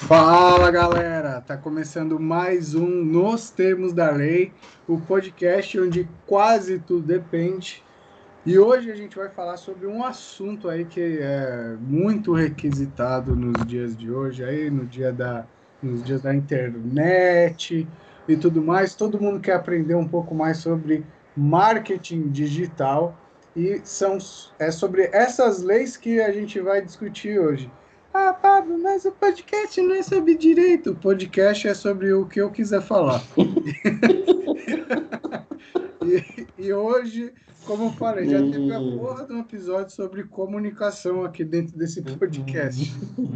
Fala galera, tá começando mais um Nos Termos da Lei, o podcast onde quase tudo depende. E hoje a gente vai falar sobre um assunto aí que é muito requisitado nos dias de hoje, aí no dia da, nos dias da internet e tudo mais. Todo mundo quer aprender um pouco mais sobre marketing digital e são é sobre essas leis que a gente vai discutir hoje. Ah, Pablo, mas o podcast não é sobre direito. O podcast é sobre o que eu quiser falar. e, e, hoje, como eu falei, já teve a porra de um episódio sobre comunicação aqui dentro desse podcast.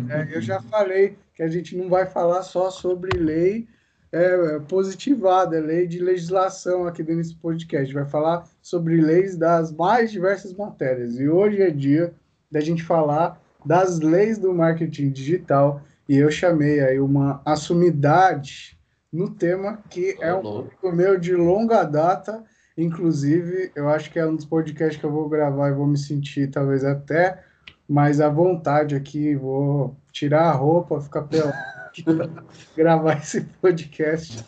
É, eu já falei que a gente não vai falar só sobre lei é, positivada, é lei de legislação aqui dentro desse podcast. Vai falar sobre leis das mais diversas matérias. E hoje é dia da gente falar das leis do marketing digital e eu chamei aí uma assumidade no tema que é um público meu de longa data, inclusive eu acho que é um dos podcasts que eu vou gravar e vou me sentir talvez até mais à vontade aqui, vou tirar a roupa, ficar pelado gravar esse podcast,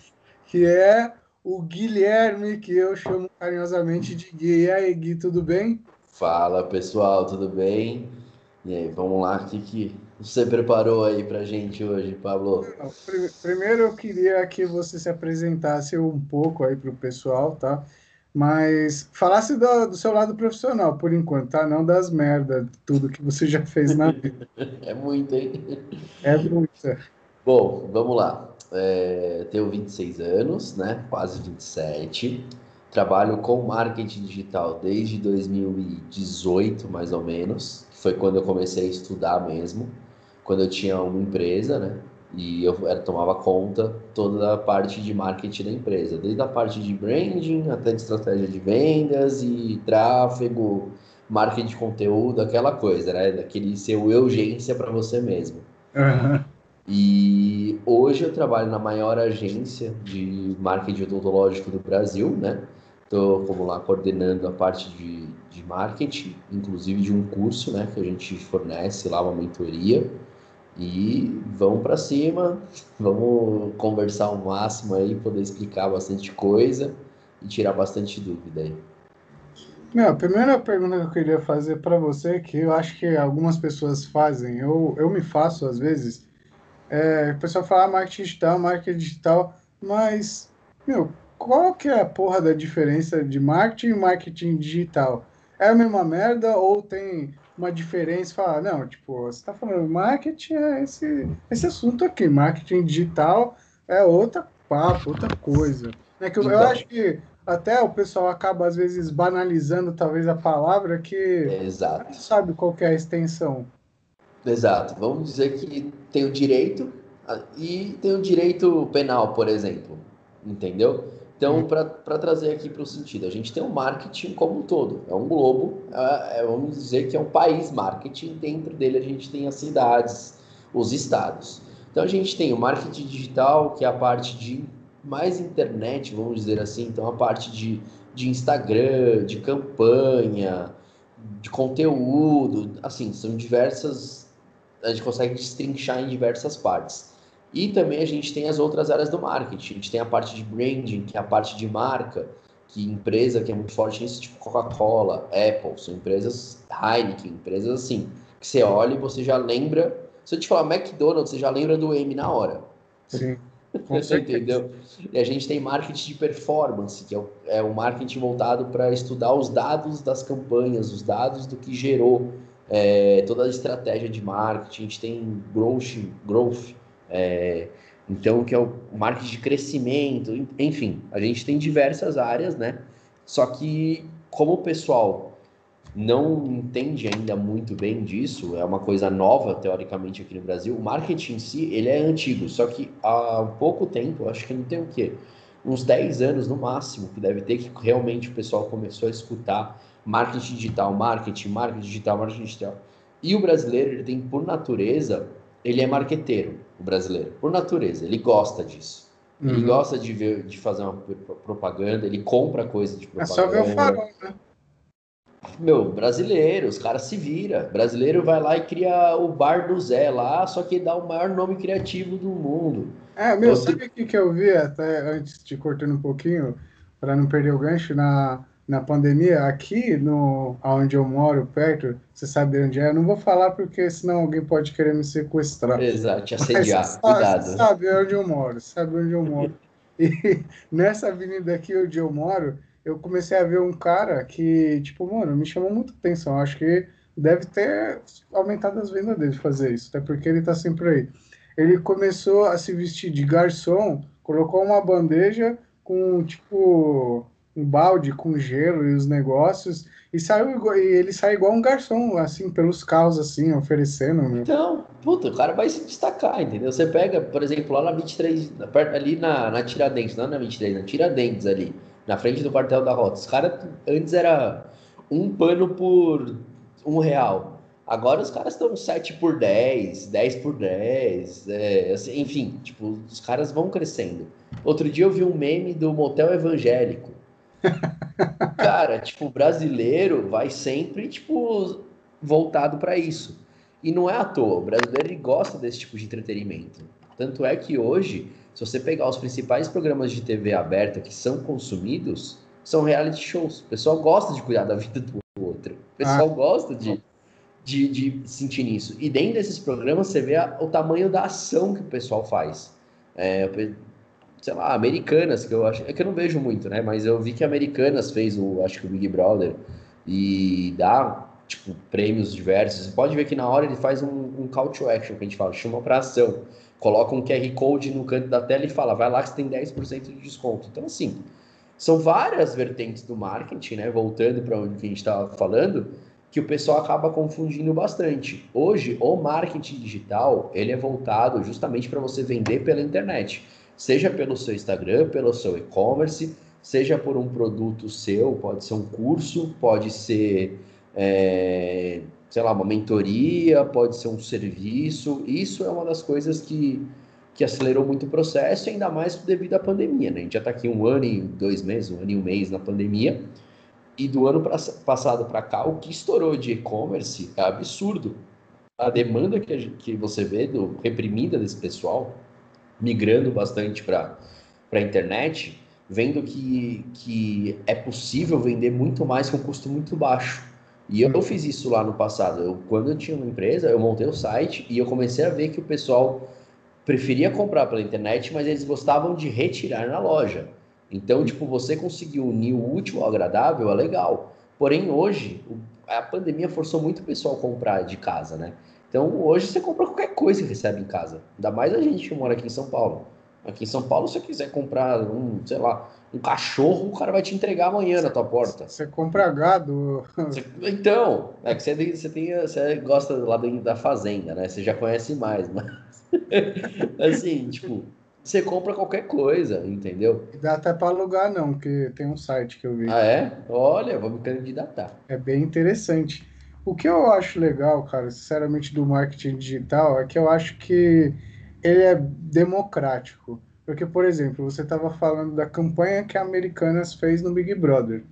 que é o Guilherme, que eu chamo carinhosamente de Gui. E aí, Gui, tudo bem? Fala pessoal, tudo bem? E aí, vamos lá, o que, que você preparou aí pra gente hoje, Pablo? Primeiro eu queria que você se apresentasse um pouco aí pro pessoal, tá? Mas falasse do, do seu lado profissional, por enquanto, tá? Não das merdas, tudo que você já fez na vida. é muito, hein? É muito. Bom, vamos lá. É, tenho 26 anos, né? Quase 27. Trabalho com marketing digital desde 2018, mais ou menos foi quando eu comecei a estudar mesmo, quando eu tinha uma empresa, né? E eu era, tomava conta toda a parte de marketing da empresa, desde a parte de branding até de estratégia de vendas e tráfego, marketing de conteúdo, aquela coisa, né? Daquele seu urgência para você mesmo. Uhum. E hoje eu trabalho na maior agência de marketing odontológico do Brasil, né? Estou como lá coordenando a parte de, de marketing, inclusive de um curso, né, que a gente fornece lá uma mentoria. E vamos para cima, vamos conversar o máximo aí, poder explicar bastante coisa e tirar bastante dúvida aí. Meu, a primeira pergunta que eu queria fazer para você, que eu acho que algumas pessoas fazem, eu, eu me faço às vezes, é, o pessoal fala ah, marketing digital, marketing digital, mas, meu, qual que é a porra da diferença de marketing e marketing digital? É a mesma merda ou tem uma diferença? Fala, não, tipo, você está falando marketing é esse, esse assunto aqui, marketing digital é outra papo, outra coisa. É que eu, então, eu acho que até o pessoal acaba às vezes banalizando talvez a palavra que Exato. não sabe qual é a extensão. Exato. Vamos dizer que tem o direito e tem o direito penal, por exemplo. Entendeu? Então, uhum. para trazer aqui para o sentido, a gente tem um marketing como um todo, é um globo, é, é, vamos dizer que é um país marketing, dentro dele a gente tem as cidades, os estados. Então, a gente tem o marketing digital, que é a parte de mais internet, vamos dizer assim, então a parte de, de Instagram, de campanha, de conteúdo, assim, são diversas, a gente consegue destrinchar em diversas partes. E também a gente tem as outras áreas do marketing. A gente tem a parte de branding, que é a parte de marca, que empresa que é muito forte nisso, tipo Coca-Cola, Apple, são empresas Heineken, empresas assim, que você olha e você já lembra. Se eu te falar McDonald's, você já lembra do M na hora. Sim. Você entendeu? E a gente tem marketing de performance, que é o, é o marketing voltado para estudar os dados das campanhas, os dados do que gerou é, toda a estratégia de marketing. A gente tem growth, growth é, então, que é o marketing de crescimento, enfim, a gente tem diversas áreas, né? Só que como o pessoal não entende ainda muito bem disso, é uma coisa nova teoricamente aqui no Brasil. O marketing em si, ele é antigo, só que há pouco tempo, acho que não tem o quê? Uns 10 anos no máximo que deve ter que realmente o pessoal começou a escutar marketing digital, marketing, marketing digital, marketing digital. E o brasileiro, ele tem por natureza ele é marqueteiro, o brasileiro, por natureza, ele gosta disso. Uhum. Ele gosta de ver, de fazer uma propaganda, ele compra coisa de propaganda. É só ver o farol, né? Meu, brasileiro, os caras se vira. Brasileiro vai lá e cria o bar do Zé lá, só que dá o maior nome criativo do mundo. É, meu, Você... sabe o que, que eu vi até antes de cortando um pouquinho, para não perder o gancho, na, na pandemia, aqui no onde eu moro, perto, você sabe onde é? Eu não vou falar porque senão alguém pode querer me sequestrar. Exato, te assediar, Mas, cuidado. Sabe onde eu moro, sabe onde eu moro. E nessa avenida aqui onde eu moro, eu comecei a ver um cara que, tipo, mano, me chamou muita atenção. Acho que deve ter aumentado as vendas dele fazer isso, até porque ele tá sempre aí. Ele começou a se vestir de garçom, colocou uma bandeja com, tipo, um balde com gelo e os negócios, e saiu ele sai igual um garçom, assim, pelos carros, assim, oferecendo. Meu. Então, puta, o cara vai se destacar, entendeu? Você pega, por exemplo, lá na 23, ali na, na Tiradentes, não na 23, na Tiradentes ali na frente do quartel da rota. Os caras antes era um pano por um real. Agora os caras estão 7 por 10, 10 por 10, é, assim, enfim, tipo, os caras vão crescendo. Outro dia eu vi um meme do motel evangélico. Cara, tipo, brasileiro vai sempre, tipo, voltado para isso. E não é à toa, o brasileiro gosta desse tipo de entretenimento. Tanto é que hoje se você pegar os principais programas de TV aberta que são consumidos, são reality shows. O pessoal gosta de cuidar da vida do outro. O pessoal ah. gosta de, de, de, sentir nisso. E dentro desses programas você vê a, o tamanho da ação que o pessoal faz. É, sei lá, Americanas, que eu acho. É que eu não vejo muito, né? Mas eu vi que Americanas fez o, acho que o Big Brother. E dá, tipo, prêmios diversos. Você pode ver que na hora ele faz um, um call to action, que a gente fala, chama pra ação coloca um QR Code no canto da tela e fala, vai lá que você tem 10% de desconto. Então, assim, são várias vertentes do marketing, né? Voltando para onde a gente estava falando, que o pessoal acaba confundindo bastante. Hoje, o marketing digital, ele é voltado justamente para você vender pela internet. Seja pelo seu Instagram, pelo seu e-commerce, seja por um produto seu, pode ser um curso, pode ser... É sei lá, uma mentoria, pode ser um serviço. Isso é uma das coisas que, que acelerou muito o processo, ainda mais devido à pandemia. Né? A gente já está aqui um ano e dois meses, um ano e um mês na pandemia. E do ano pra, passado para cá, o que estourou de e-commerce é absurdo. A demanda que, a que você vê do, reprimida desse pessoal, migrando bastante para a internet, vendo que, que é possível vender muito mais com custo muito baixo. E eu fiz isso lá no passado. Eu, quando eu tinha uma empresa, eu montei o site e eu comecei a ver que o pessoal preferia comprar pela internet, mas eles gostavam de retirar na loja. Então, tipo, você conseguir unir o útil ao agradável é legal. Porém, hoje, a pandemia forçou muito o pessoal a comprar de casa, né? Então, hoje você compra qualquer coisa e recebe em casa. Ainda mais a gente que mora aqui em São Paulo. Aqui em São Paulo, se você quiser comprar um, sei lá, um cachorro, o cara vai te entregar amanhã na tua porta. Você compra gado. Você, então, é que você, tem, você, tem, você gosta lá da fazenda, né? Você já conhece mais, mas. assim, tipo, você compra qualquer coisa, entendeu? Dá até para alugar, não, porque tem um site que eu vi. Ah, é? Olha, vou me candidatar. É bem interessante. O que eu acho legal, cara, sinceramente, do marketing digital é que eu acho que ele é democrático. Porque, por exemplo, você estava falando da campanha que a Americanas fez no Big Brother.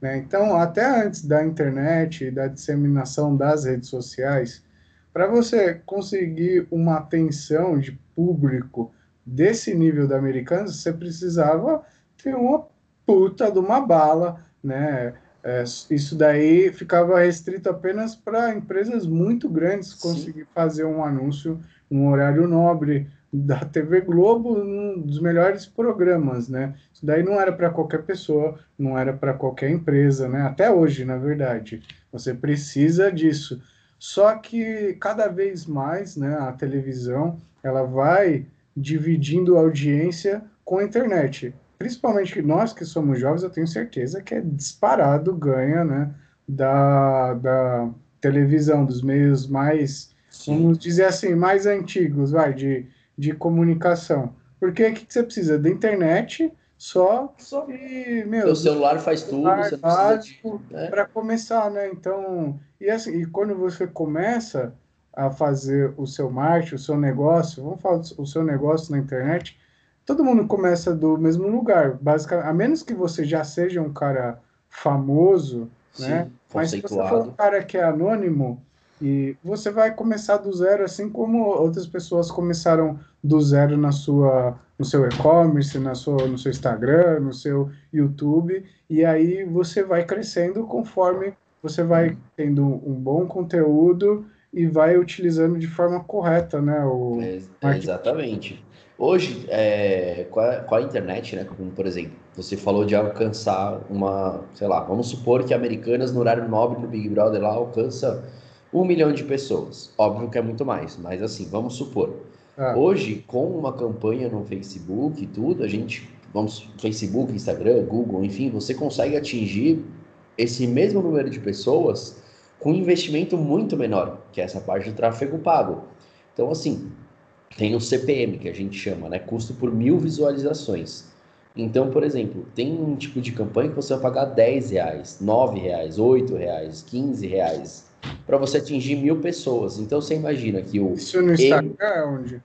Né? Então, até antes da internet e da disseminação das redes sociais, para você conseguir uma atenção de público desse nível da Americanas, você precisava ter uma puta de uma bala, né? É, isso daí ficava restrito apenas para empresas muito grandes conseguir Sim. fazer um anúncio um horário nobre da TV Globo, um dos melhores programas, né? Isso daí não era para qualquer pessoa, não era para qualquer empresa, né? Até hoje, na verdade, você precisa disso. Só que cada vez mais, né, a televisão, ela vai dividindo a audiência com a internet. Principalmente nós que somos jovens, eu tenho certeza que é disparado ganha, né, da, da televisão, dos meios mais Sim. vamos dizer assim, mais antigos, vai, de, de comunicação. Porque o que, você precisa? Da internet só, só. e, meu... O celular faz tudo, você básico, né? Para começar, né? Então, e assim, e quando você começa a fazer o seu marketing, o seu negócio, vamos falar o seu negócio na internet, todo mundo começa do mesmo lugar, basicamente, a menos que você já seja um cara famoso, né? Mas se você for um cara que é anônimo, e você vai começar do zero, assim como outras pessoas começaram do zero na sua, no seu e-commerce, na sua, no seu Instagram, no seu YouTube, e aí você vai crescendo conforme você vai tendo um bom conteúdo e vai utilizando de forma correta, né? O é, exatamente. Hoje, é, com, a, com, a, internet, né, como por exemplo, você falou de alcançar uma, sei lá, vamos supor que Americanas no horário nobre no Big Brother lá alcança um milhão de pessoas. Óbvio que é muito mais, mas assim, vamos supor. Ah. Hoje, com uma campanha no Facebook e tudo, a gente, vamos, Facebook, Instagram, Google, enfim, você consegue atingir esse mesmo número de pessoas com um investimento muito menor, que é essa parte do tráfego pago. Então, assim, tem o CPM, que a gente chama, né? Custo por mil visualizações. Então, por exemplo, tem um tipo de campanha que você vai pagar 10 reais, 9 reais, 8 reais, 15 reais, para você atingir mil pessoas. Então, você imagina que o... Isso no Instagram é onde?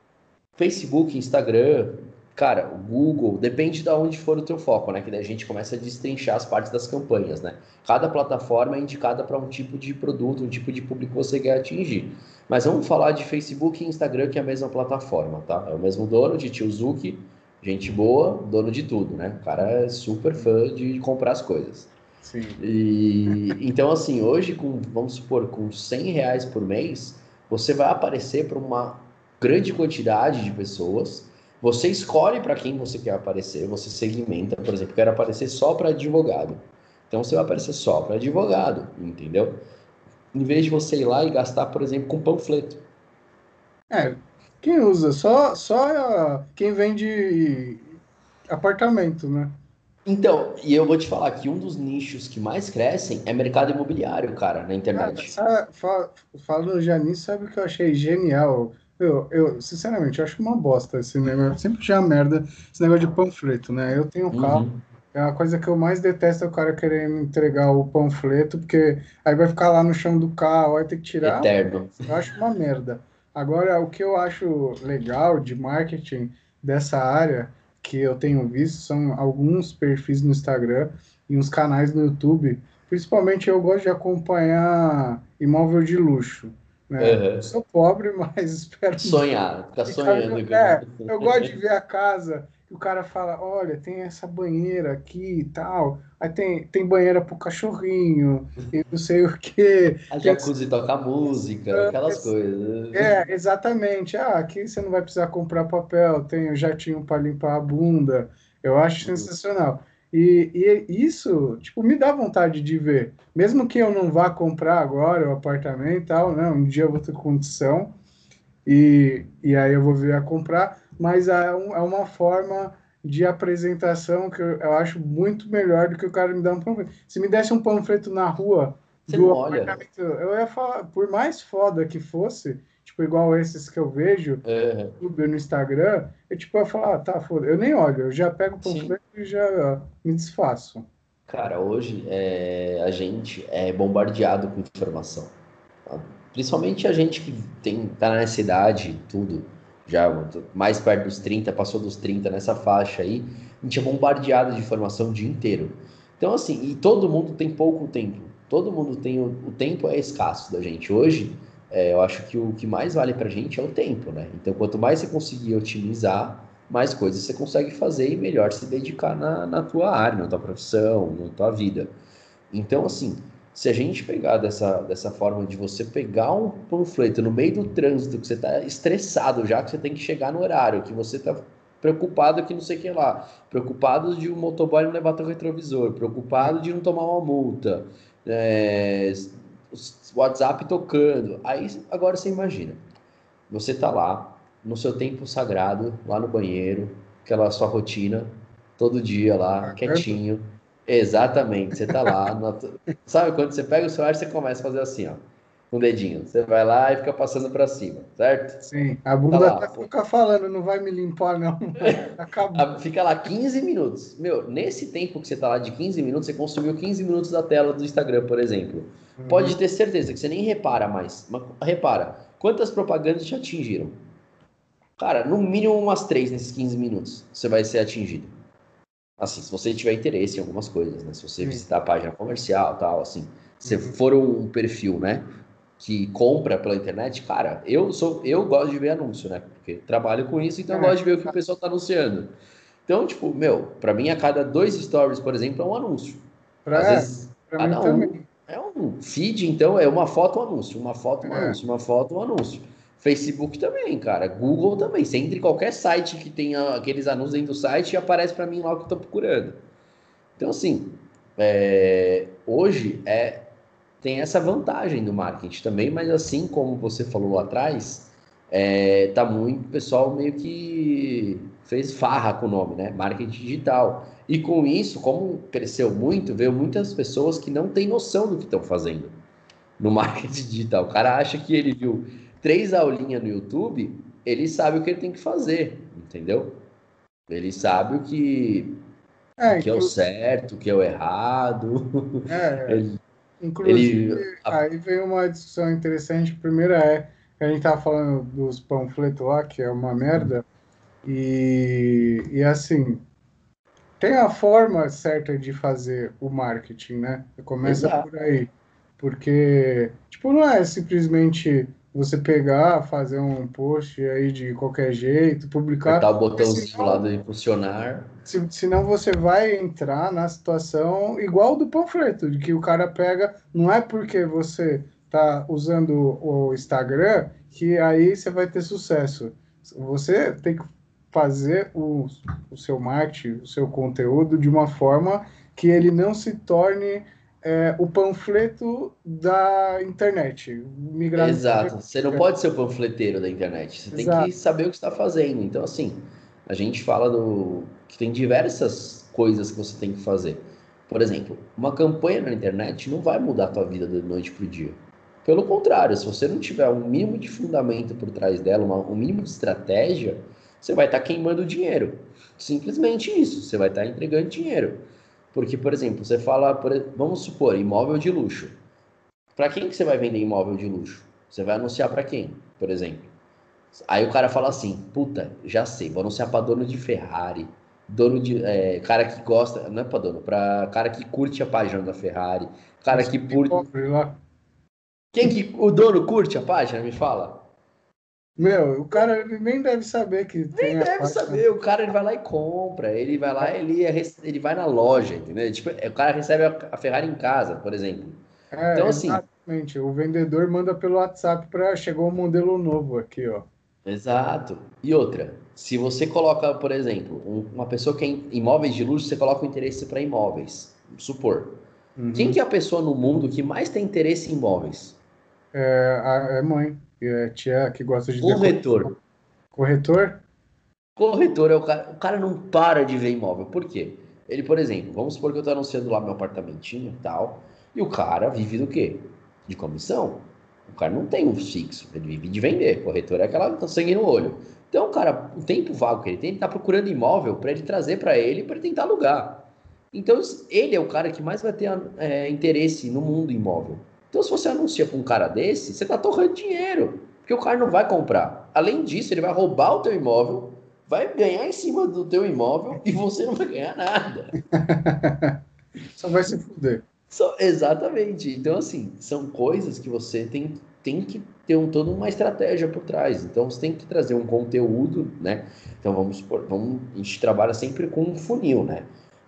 Facebook, Instagram, cara, o Google, depende de onde for o teu foco, né? Que daí a gente começa a destrinchar as partes das campanhas, né? Cada plataforma é indicada para um tipo de produto, um tipo de público que você quer atingir. Mas vamos falar de Facebook e Instagram, que é a mesma plataforma, tá? É o mesmo dono de Tio Zuki, gente boa, dono de tudo, né? O cara é super fã de comprar as coisas. Sim. E, então, assim, hoje, com, vamos supor, com 100 reais por mês, você vai aparecer para uma grande quantidade de pessoas. Você escolhe para quem você quer aparecer, você segmenta, por exemplo, quero aparecer só para advogado. Então você vai aparecer só para advogado, entendeu? Em vez de você ir lá e gastar, por exemplo, com panfleto. É, quem usa? Só, só quem vende apartamento, né? Então, e eu vou te falar que um dos nichos que mais crescem é mercado imobiliário, cara, na internet. Cara, sabe, falando já nisso, sabe o que eu achei genial? Eu, eu, sinceramente, eu acho uma bosta esse negócio. Sempre tinha merda esse negócio de panfleto, né? Eu tenho um carro, uhum. É a coisa que eu mais detesto é o cara querendo entregar o panfleto, porque aí vai ficar lá no chão do carro, vai ter que tirar. Eterno. Eu acho uma merda. Agora, o que eu acho legal de marketing dessa área, que eu tenho visto, são alguns perfis no Instagram e uns canais no YouTube. Principalmente eu gosto de acompanhar imóvel de luxo. Né? Uhum. Sou pobre, mas espero. Sonhar, ficar sonhando. É, eu gosto de ver a casa que o cara fala, olha, tem essa banheira aqui e tal, aí tem, tem banheira pro cachorrinho, e não sei o quê. A jacuzzi tem... toca música, é, aquelas coisas. É, exatamente. Ah, aqui você não vai precisar comprar papel, tem o jatinho para limpar a bunda. Eu acho uhum. sensacional. E, e isso, tipo, me dá vontade de ver. Mesmo que eu não vá comprar agora o apartamento e tal, né? Um dia eu vou ter condição e, e aí eu vou vir a comprar mas é, um, é uma forma de apresentação que eu, eu, acho muito melhor do que o cara me dar um panfleto. Se me desse um panfleto na rua Você do apartamento, eu ia falar, por mais foda que fosse, tipo, igual esses que eu vejo é. no YouTube no Instagram, eu tipo, ia falar, ah, tá, foda, eu nem olho, eu já pego o panfleto Sim. e já me desfaço. Cara, hoje é, a gente é bombardeado com informação. Tá? Principalmente a gente que tem, tá nessa idade tudo já mais perto dos 30, passou dos 30 nessa faixa aí, a gente é bombardeado de informação o dia inteiro. Então, assim, e todo mundo tem pouco tempo. Todo mundo tem. O, o tempo é escasso da gente. Hoje, é, eu acho que o que mais vale pra gente é o tempo, né? Então, quanto mais você conseguir otimizar, mais coisas você consegue fazer e melhor se dedicar na, na tua área, na tua profissão, na tua vida. Então, assim, se a gente pegar dessa, dessa forma de você pegar um panfleto no meio do trânsito, que você está estressado já, que você tem que chegar no horário, que você está preocupado que não sei o que lá, preocupado de um motoboy não levar teu retrovisor, preocupado de não tomar uma multa, é, WhatsApp tocando. Aí agora você imagina, você tá lá no seu tempo sagrado, lá no banheiro, aquela sua rotina, todo dia lá, quietinho Exatamente, você tá lá. No... Sabe quando você pega o celular você começa a fazer assim, ó, com o dedinho. Você vai lá e fica passando para cima, certo? Sim, a bunda tá lá, fica falando, não vai me limpar, não. Acabou. Fica lá 15 minutos. Meu, nesse tempo que você tá lá de 15 minutos, você consumiu 15 minutos da tela do Instagram, por exemplo. Uhum. Pode ter certeza que você nem repara mais. Mas repara, quantas propagandas te atingiram? Cara, no mínimo umas três nesses 15 minutos você vai ser atingido. Assim, se você tiver interesse em algumas coisas, né? Se você Sim. visitar a página comercial tal, assim, se uhum. for um perfil, né? Que compra pela internet, cara, eu sou, eu gosto de ver anúncio, né? Porque trabalho com isso, então é. eu gosto de ver o que o pessoal tá anunciando. Então, tipo, meu, para mim a cada dois stories, por exemplo, é um anúncio. Pra, Às é, vezes, cada um é um feed, então é uma foto, um anúncio, uma foto, um é. anúncio, uma foto, um anúncio. Facebook também, cara. Google também. Você entra em qualquer site que tenha aqueles anúncios dentro do site e aparece para mim lá o que eu tô procurando. Então, assim, é, hoje é tem essa vantagem do marketing também, mas assim como você falou lá atrás, é, tá muito, pessoal meio que fez farra com o nome, né? Marketing digital. E com isso, como cresceu muito, veio muitas pessoas que não têm noção do que estão fazendo no marketing digital. O cara acha que ele viu três aulinhas no YouTube, ele sabe o que ele tem que fazer, entendeu? Ele sabe o que é, que é o certo, o que é o errado. É, ele, inclusive, ele... aí veio uma discussão interessante. A primeira é que a gente estava falando dos panfletos lá, que é uma merda, e, e assim, tem a forma certa de fazer o marketing, né? Começa Exato. por aí. Porque, tipo, não é simplesmente você pegar, fazer um post aí de qualquer jeito, publicar. Apertar o botãozinho senão, lá de funcionar. Se, senão você vai entrar na situação igual do panfleto, de que o cara pega, não é porque você tá usando o Instagram que aí você vai ter sucesso. Você tem que fazer o, o seu marketing, o seu conteúdo de uma forma que ele não se torne é, o panfleto da internet. Migrar Exato. Você não pode ser o panfleteiro da internet. Você Exato. tem que saber o que está fazendo. Então, assim, a gente fala do que tem diversas coisas que você tem que fazer. Por exemplo, uma campanha na internet não vai mudar a tua vida de noite para o dia. Pelo contrário, se você não tiver um mínimo de fundamento por trás dela, uma, um mínimo de estratégia, você vai estar tá queimando dinheiro. Simplesmente isso. Você vai estar tá entregando dinheiro. Porque, por exemplo, você fala, por, vamos supor, imóvel de luxo. Para quem que você vai vender imóvel de luxo? Você vai anunciar para quem, por exemplo? Aí o cara fala assim, puta, já sei, vou anunciar para dono de Ferrari, dono de, é, cara que gosta, não é para dono, para cara que curte a página da Ferrari, cara que curte. Quem que o dono curte a página? Me fala. Meu, o cara nem deve saber que nem deve saber. O cara ele vai lá e compra. Ele vai lá, ele, é ele vai na loja, entendeu? Tipo, o cara recebe a Ferrari em casa, por exemplo. É, então, assim. Exatamente. O vendedor manda pelo WhatsApp para chegou um modelo novo aqui, ó. Exato. E outra, se você coloca, por exemplo, uma pessoa que é imóveis de luxo, você coloca o interesse para imóveis. Supor. Uhum. Quem que é a pessoa no mundo que mais tem interesse em imóveis? É a é mãe é tia que gosta de. Corretor. Corretor? Corretor é o cara. O cara não para de ver imóvel. Por quê? Ele, por exemplo, vamos supor que eu estou anunciando lá meu apartamentinho e tal. E o cara vive do quê? De comissão. O cara não tem um fixo, ele vive de vender. Corretor é aquela tá sangue no olho. Então, o cara, o tempo vago que ele tem, ele tá procurando imóvel para ele trazer para ele para tentar alugar. Então, ele é o cara que mais vai ter é, interesse no mundo imóvel. Então, se você anuncia para um cara desse, você está torrando dinheiro, porque o cara não vai comprar. Além disso, ele vai roubar o teu imóvel, vai ganhar em cima do teu imóvel e você não vai ganhar nada. Só vai se fuder. Só, exatamente. Então, assim, são coisas que você tem, tem que ter um, toda uma estratégia por trás. Então, você tem que trazer um conteúdo, né? Então, vamos supor, vamos, a gente trabalha sempre com um funil, né?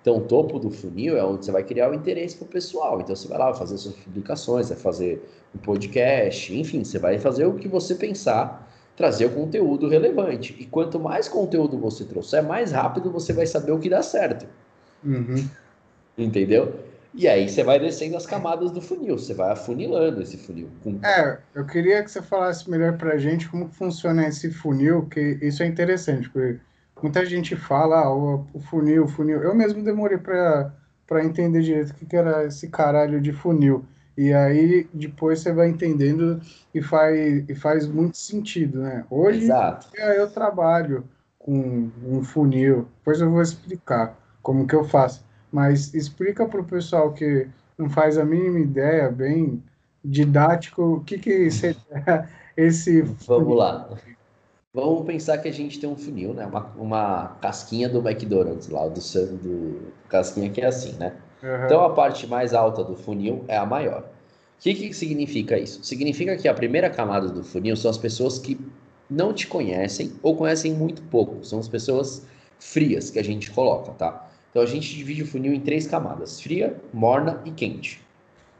Então, o topo do funil é onde você vai criar o interesse para o pessoal. Então, você vai lá fazer suas publicações, vai fazer um podcast, enfim, você vai fazer o que você pensar, trazer o conteúdo relevante. E quanto mais conteúdo você trouxer, mais rápido você vai saber o que dá certo. Uhum. Entendeu? E aí você vai descendo as camadas do funil, você vai afunilando esse funil. É, eu queria que você falasse melhor para a gente como funciona esse funil, que isso é interessante, porque Muita gente fala ah, o, o funil, o funil. Eu mesmo demorei para entender direito o que, que era esse caralho de funil. E aí depois você vai entendendo e faz, e faz muito sentido, né? Hoje Exato. eu trabalho com um funil, depois eu vou explicar como que eu faço. Mas explica para o pessoal que não faz a mínima ideia, bem didático, o que, que seria esse. Vamos funil. lá. Vamos pensar que a gente tem um funil, né? Uma, uma casquinha do McDonald's lá, do, do casquinha que é assim, né? Uhum. Então a parte mais alta do funil é a maior. O que, que significa isso? Significa que a primeira camada do funil são as pessoas que não te conhecem ou conhecem muito pouco. São as pessoas frias que a gente coloca, tá? Então a gente divide o funil em três camadas: fria, morna e quente.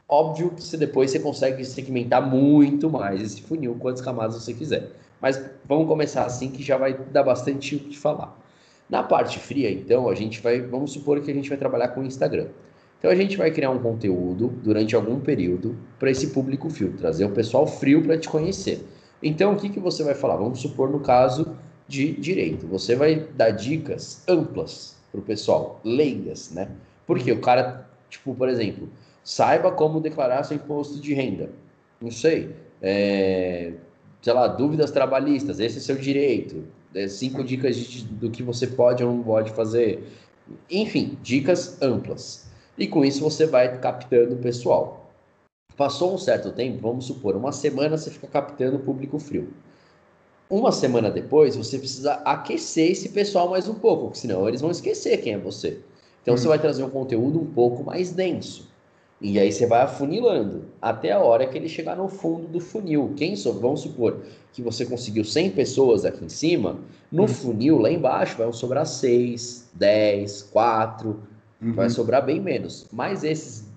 Óbvio que você depois você consegue segmentar muito mais esse funil, quantas camadas você quiser. Mas vamos começar assim que já vai dar bastante o que falar. Na parte fria, então, a gente vai, vamos supor que a gente vai trabalhar com o Instagram. Então a gente vai criar um conteúdo durante algum período para esse público frio, trazer o pessoal frio para te conhecer. Então o que, que você vai falar? Vamos supor no caso de direito, você vai dar dicas amplas para o pessoal, leigas, né? Porque o cara, tipo, por exemplo, saiba como declarar seu imposto de renda. Não sei. É, sei lá, dúvidas trabalhistas, esse é seu direito. É, cinco dicas de, do que você pode ou não pode fazer. Enfim, dicas amplas. E com isso você vai captando o pessoal. Passou um certo tempo, vamos supor, uma semana você fica captando o público frio. Uma semana depois, você precisa aquecer esse pessoal mais um pouco, porque senão eles vão esquecer quem é você. Então hum. você vai trazer um conteúdo um pouco mais denso. E aí você vai afunilando até a hora que ele chegar no fundo do funil. Quem só vamos supor que você conseguiu 100 pessoas aqui em cima, no uhum. funil lá embaixo vai sobrar 6, 10, 4, uhum. vai sobrar bem menos. Mas esses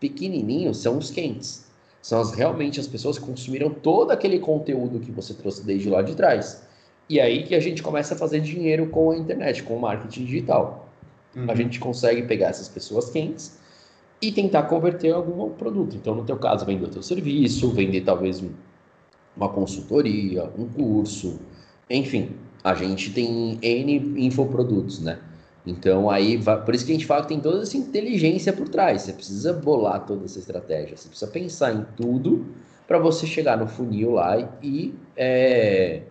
pequenininhos são os quentes. São as, realmente as pessoas que consumiram todo aquele conteúdo que você trouxe desde lá de trás. E aí que a gente começa a fazer dinheiro com a internet, com o marketing digital. Uhum. A gente consegue pegar essas pessoas quentes e tentar converter algum produto. Então, no teu caso, vender o teu serviço, vender talvez uma consultoria, um curso, enfim, a gente tem N infoprodutos, né? Então, aí, por isso que a gente fala que tem toda essa inteligência por trás. Você precisa bolar toda essa estratégia, você precisa pensar em tudo para você chegar no funil lá e é,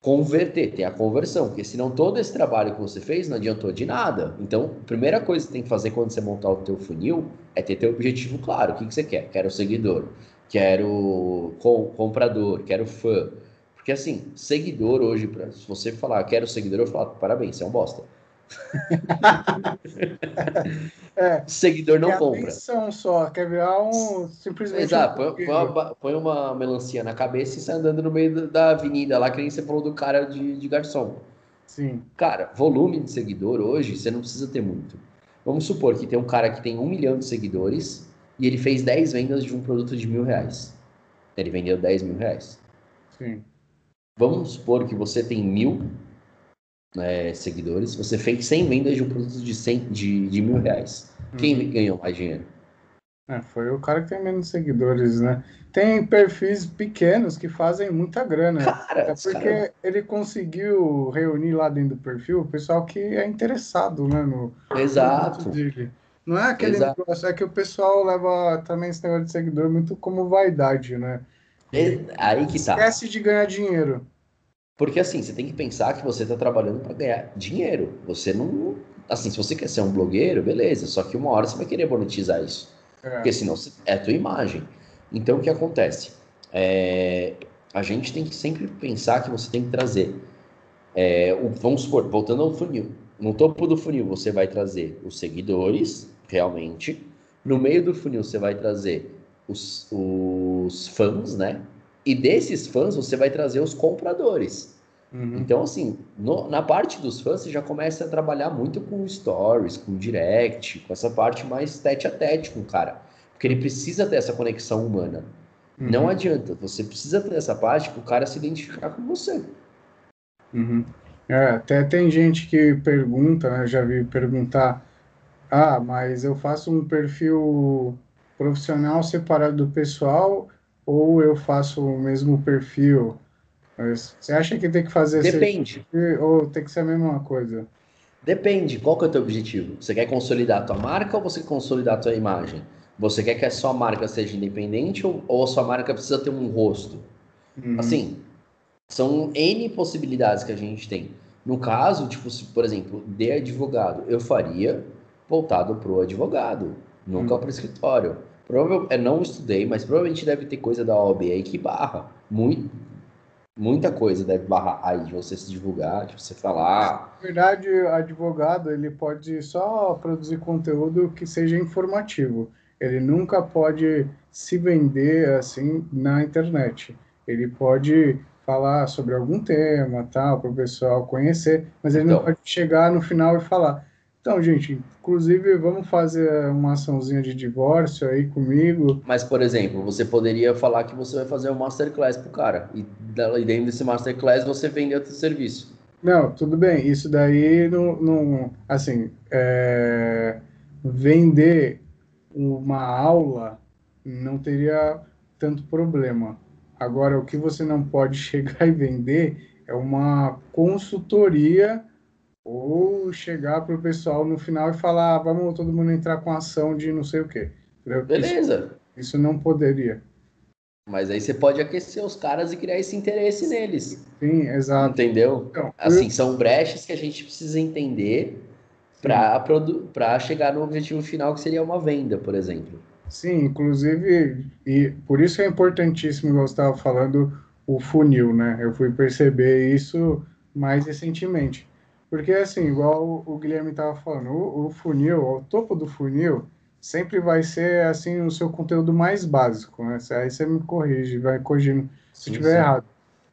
converter, ter a conversão, porque senão todo esse trabalho que você fez não adiantou de nada. Então, a primeira coisa que tem que fazer quando você montar o teu funil é ter teu objetivo claro. O que, que você quer? Quero seguidor, quero comprador, quero fã. Porque assim, seguidor hoje, se você falar quero seguidor, eu falo, parabéns, você é um bosta. É, seguidor não compra. Atenção só, quer virar um simplesmente. Exato, um põe, uma, põe, uma, melancia na cabeça e sai andando no meio da avenida lá, que nem você falou do cara de, de garçom. Sim. Cara, volume de seguidor hoje você não precisa ter muito. Vamos supor que tem um cara que tem um milhão de seguidores e ele fez 10 vendas de um produto de mil reais. Ele vendeu 10 mil reais. Sim. Vamos supor que você tem mil é, seguidores, você fez 100 vendas de um produto de, 100, de, de mil reais. Quem uhum. ganhou mais dinheiro? É, foi o cara que tem menos seguidores, né? Tem perfis pequenos que fazem muita grana. Cara, é porque cara... ele conseguiu reunir lá dentro do perfil o pessoal que é interessado, né? No, Exato. No dele. Não é aquele Exato. negócio, é que o pessoal leva também esse negócio de seguidor muito como vaidade, né? É, aí que tá. Esquece de ganhar dinheiro. Porque assim, você tem que pensar que você está trabalhando para ganhar dinheiro. Você não. Assim, se você quer ser um blogueiro, beleza. Só que uma hora você vai querer monetizar isso. É. Porque senão é a tua imagem. Então o que acontece? É, a gente tem que sempre pensar que você tem que trazer. É, o, vamos supor, voltando ao funil. No topo do funil você vai trazer os seguidores, realmente. No meio do funil você vai trazer os, os fãs, né? E desses fãs você vai trazer os compradores. Uhum. Então, assim, no, na parte dos fãs, você já começa a trabalhar muito com stories, com direct, com essa parte mais tete a tete com o cara. Porque ele precisa ter essa conexão humana. Uhum. Não adianta, você precisa ter essa parte para o cara se identificar com você. Uhum. É, até tem gente que pergunta, né? Já vi perguntar: ah, mas eu faço um perfil profissional separado do pessoal ou eu faço o mesmo perfil? Você acha que tem que fazer Depende. Perfil, ou tem que ser a mesma coisa? Depende. Qual que é o teu objetivo? Você quer consolidar a tua marca ou você quer consolidar a tua imagem? Você quer que a sua marca seja independente ou, ou a sua marca precisa ter um rosto? Uhum. Assim, são N possibilidades que a gente tem. No caso, tipo, se, por exemplo, de advogado, eu faria voltado para o advogado, nunca uhum. para o escritório. Provavelmente, eu não estudei, mas provavelmente deve ter coisa da OAB aí que barra. Muito, muita coisa deve barrar aí de você se divulgar, de você falar. Na verdade, advogado ele pode só produzir conteúdo que seja informativo. Ele nunca pode se vender assim na internet. Ele pode falar sobre algum tema, tal, para o pessoal conhecer, mas ele então, não pode chegar no final e falar. Então, gente, inclusive, vamos fazer uma açãozinha de divórcio aí comigo. Mas, por exemplo, você poderia falar que você vai fazer um masterclass pro cara. E dentro desse masterclass você vende outro serviço. Não, tudo bem. Isso daí não. não assim, é, vender uma aula não teria tanto problema. Agora, o que você não pode chegar e vender é uma consultoria ou chegar para o pessoal no final e falar, ah, vamos todo mundo entrar com ação de não sei o quê. Beleza. Isso, isso, não poderia. Mas aí você pode aquecer os caras e criar esse interesse neles. Sim, exato. Entendeu? Então, assim, eu... são brechas que a gente precisa entender para chegar no objetivo final, que seria uma venda, por exemplo. Sim, inclusive, e por isso é importantíssimo, eu estava falando, o funil, né? Eu fui perceber isso mais recentemente. Porque, assim, igual o Guilherme estava falando, o, o, funil, o topo do funil, sempre vai ser, assim, o seu conteúdo mais básico, né? Aí você me corrige, vai corrigindo se estiver errado.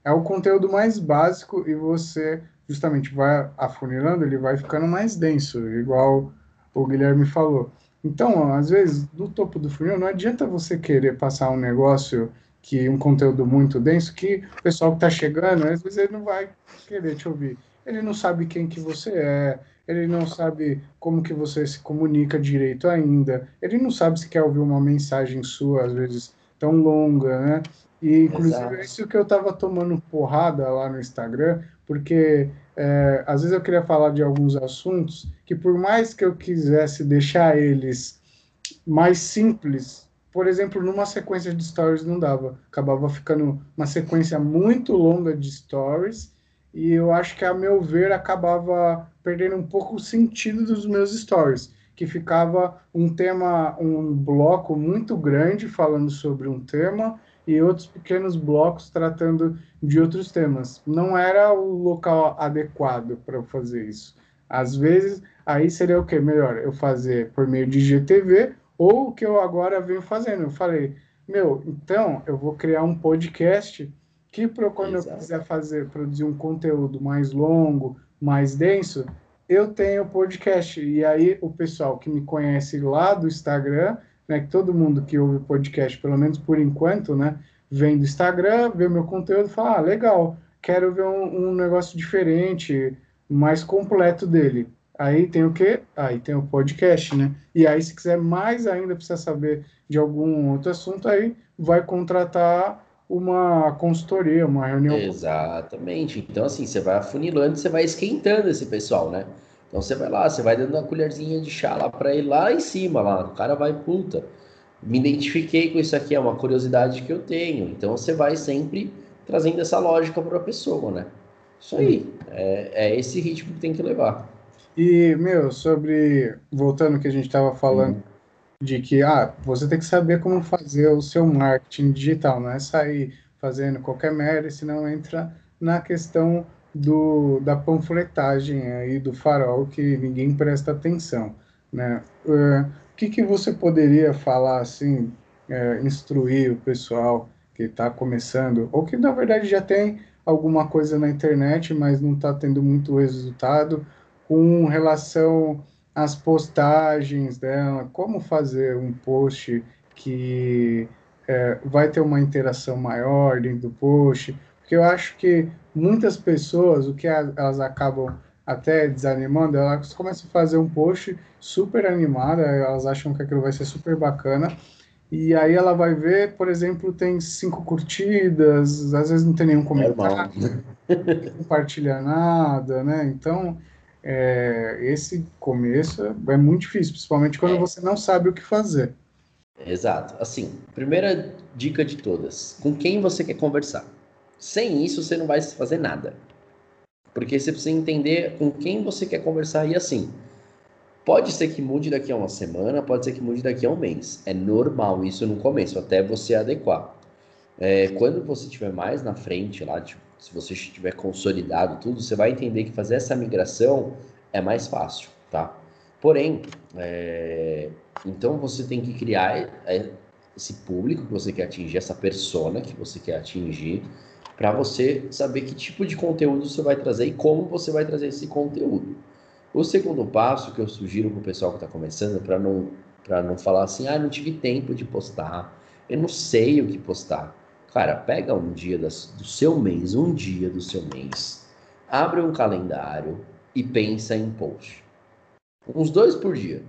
É o conteúdo mais básico e você, justamente, vai afunilando, ele vai ficando mais denso, igual o Guilherme falou. Então, às vezes, no topo do funil, não adianta você querer passar um negócio que um conteúdo muito denso que o pessoal que está chegando, às vezes ele não vai querer te ouvir ele não sabe quem que você é, ele não sabe como que você se comunica direito ainda, ele não sabe se quer ouvir uma mensagem sua, às vezes tão longa, né? E, inclusive, Exato. é isso que eu tava tomando porrada lá no Instagram, porque é, às vezes eu queria falar de alguns assuntos que, por mais que eu quisesse deixar eles mais simples, por exemplo, numa sequência de stories não dava. Acabava ficando uma sequência muito longa de stories e eu acho que, a meu ver, acabava perdendo um pouco o sentido dos meus stories, que ficava um tema, um bloco muito grande falando sobre um tema e outros pequenos blocos tratando de outros temas. Não era o local adequado para fazer isso. Às vezes, aí seria o que? Melhor eu fazer por meio de GTV ou o que eu agora venho fazendo. Eu falei, meu, então eu vou criar um podcast que para quando Exato. eu quiser fazer, produzir um conteúdo mais longo, mais denso, eu tenho podcast. E aí o pessoal que me conhece lá do Instagram, né, que todo mundo que ouve podcast, pelo menos por enquanto, né, vem do Instagram, vê meu conteúdo e fala, ah, legal, quero ver um, um negócio diferente, mais completo dele. Aí tem o quê? Aí tem o podcast, né? E aí, se quiser mais ainda, precisa saber de algum outro assunto, aí vai contratar uma consultoria, uma reunião. Exatamente. Então, assim, você vai afunilando, você vai esquentando esse pessoal, né? Então você vai lá, você vai dando uma colherzinha de chá lá para ele lá em cima, lá. O cara vai, puta, me identifiquei com isso aqui, é uma curiosidade que eu tenho. Então você vai sempre trazendo essa lógica para a pessoa, né? Isso aí. É, é esse ritmo que tem que levar. E, meu, sobre. Voltando ao que a gente estava falando. Hum de que ah, você tem que saber como fazer o seu marketing digital, não é sair fazendo qualquer merda, senão entra na questão do, da panfletagem aí do farol que ninguém presta atenção, né? Uh, o que, que você poderia falar assim, uh, instruir o pessoal que está começando, ou que na verdade já tem alguma coisa na internet, mas não está tendo muito resultado, com relação as postagens dela, como fazer um post que é, vai ter uma interação maior dentro do post, porque eu acho que muitas pessoas, o que elas acabam até desanimando, elas começam a fazer um post super animada, elas acham que aquilo vai ser super bacana, e aí ela vai ver, por exemplo, tem cinco curtidas, às vezes não tem nenhum comentário, não compartilha nada, né? Então, é, esse começo é muito difícil, principalmente quando é. você não sabe o que fazer. Exato. Assim, primeira dica de todas: com quem você quer conversar? Sem isso, você não vai fazer nada. Porque você precisa entender com quem você quer conversar e assim. Pode ser que mude daqui a uma semana, pode ser que mude daqui a um mês. É normal isso no começo, até você adequar. É, quando você estiver mais na frente lá, tipo, se você estiver consolidado tudo, você vai entender que fazer essa migração é mais fácil, tá? Porém, é... então você tem que criar é, esse público que você quer atingir, essa persona que você quer atingir, para você saber que tipo de conteúdo você vai trazer e como você vai trazer esse conteúdo. O segundo passo que eu sugiro para o pessoal que está começando, para não, não falar assim, ah, não tive tempo de postar, eu não sei o que postar. Cara, pega um dia das, do seu mês, um dia do seu mês, abre um calendário e pensa em post. Uns dois por dia.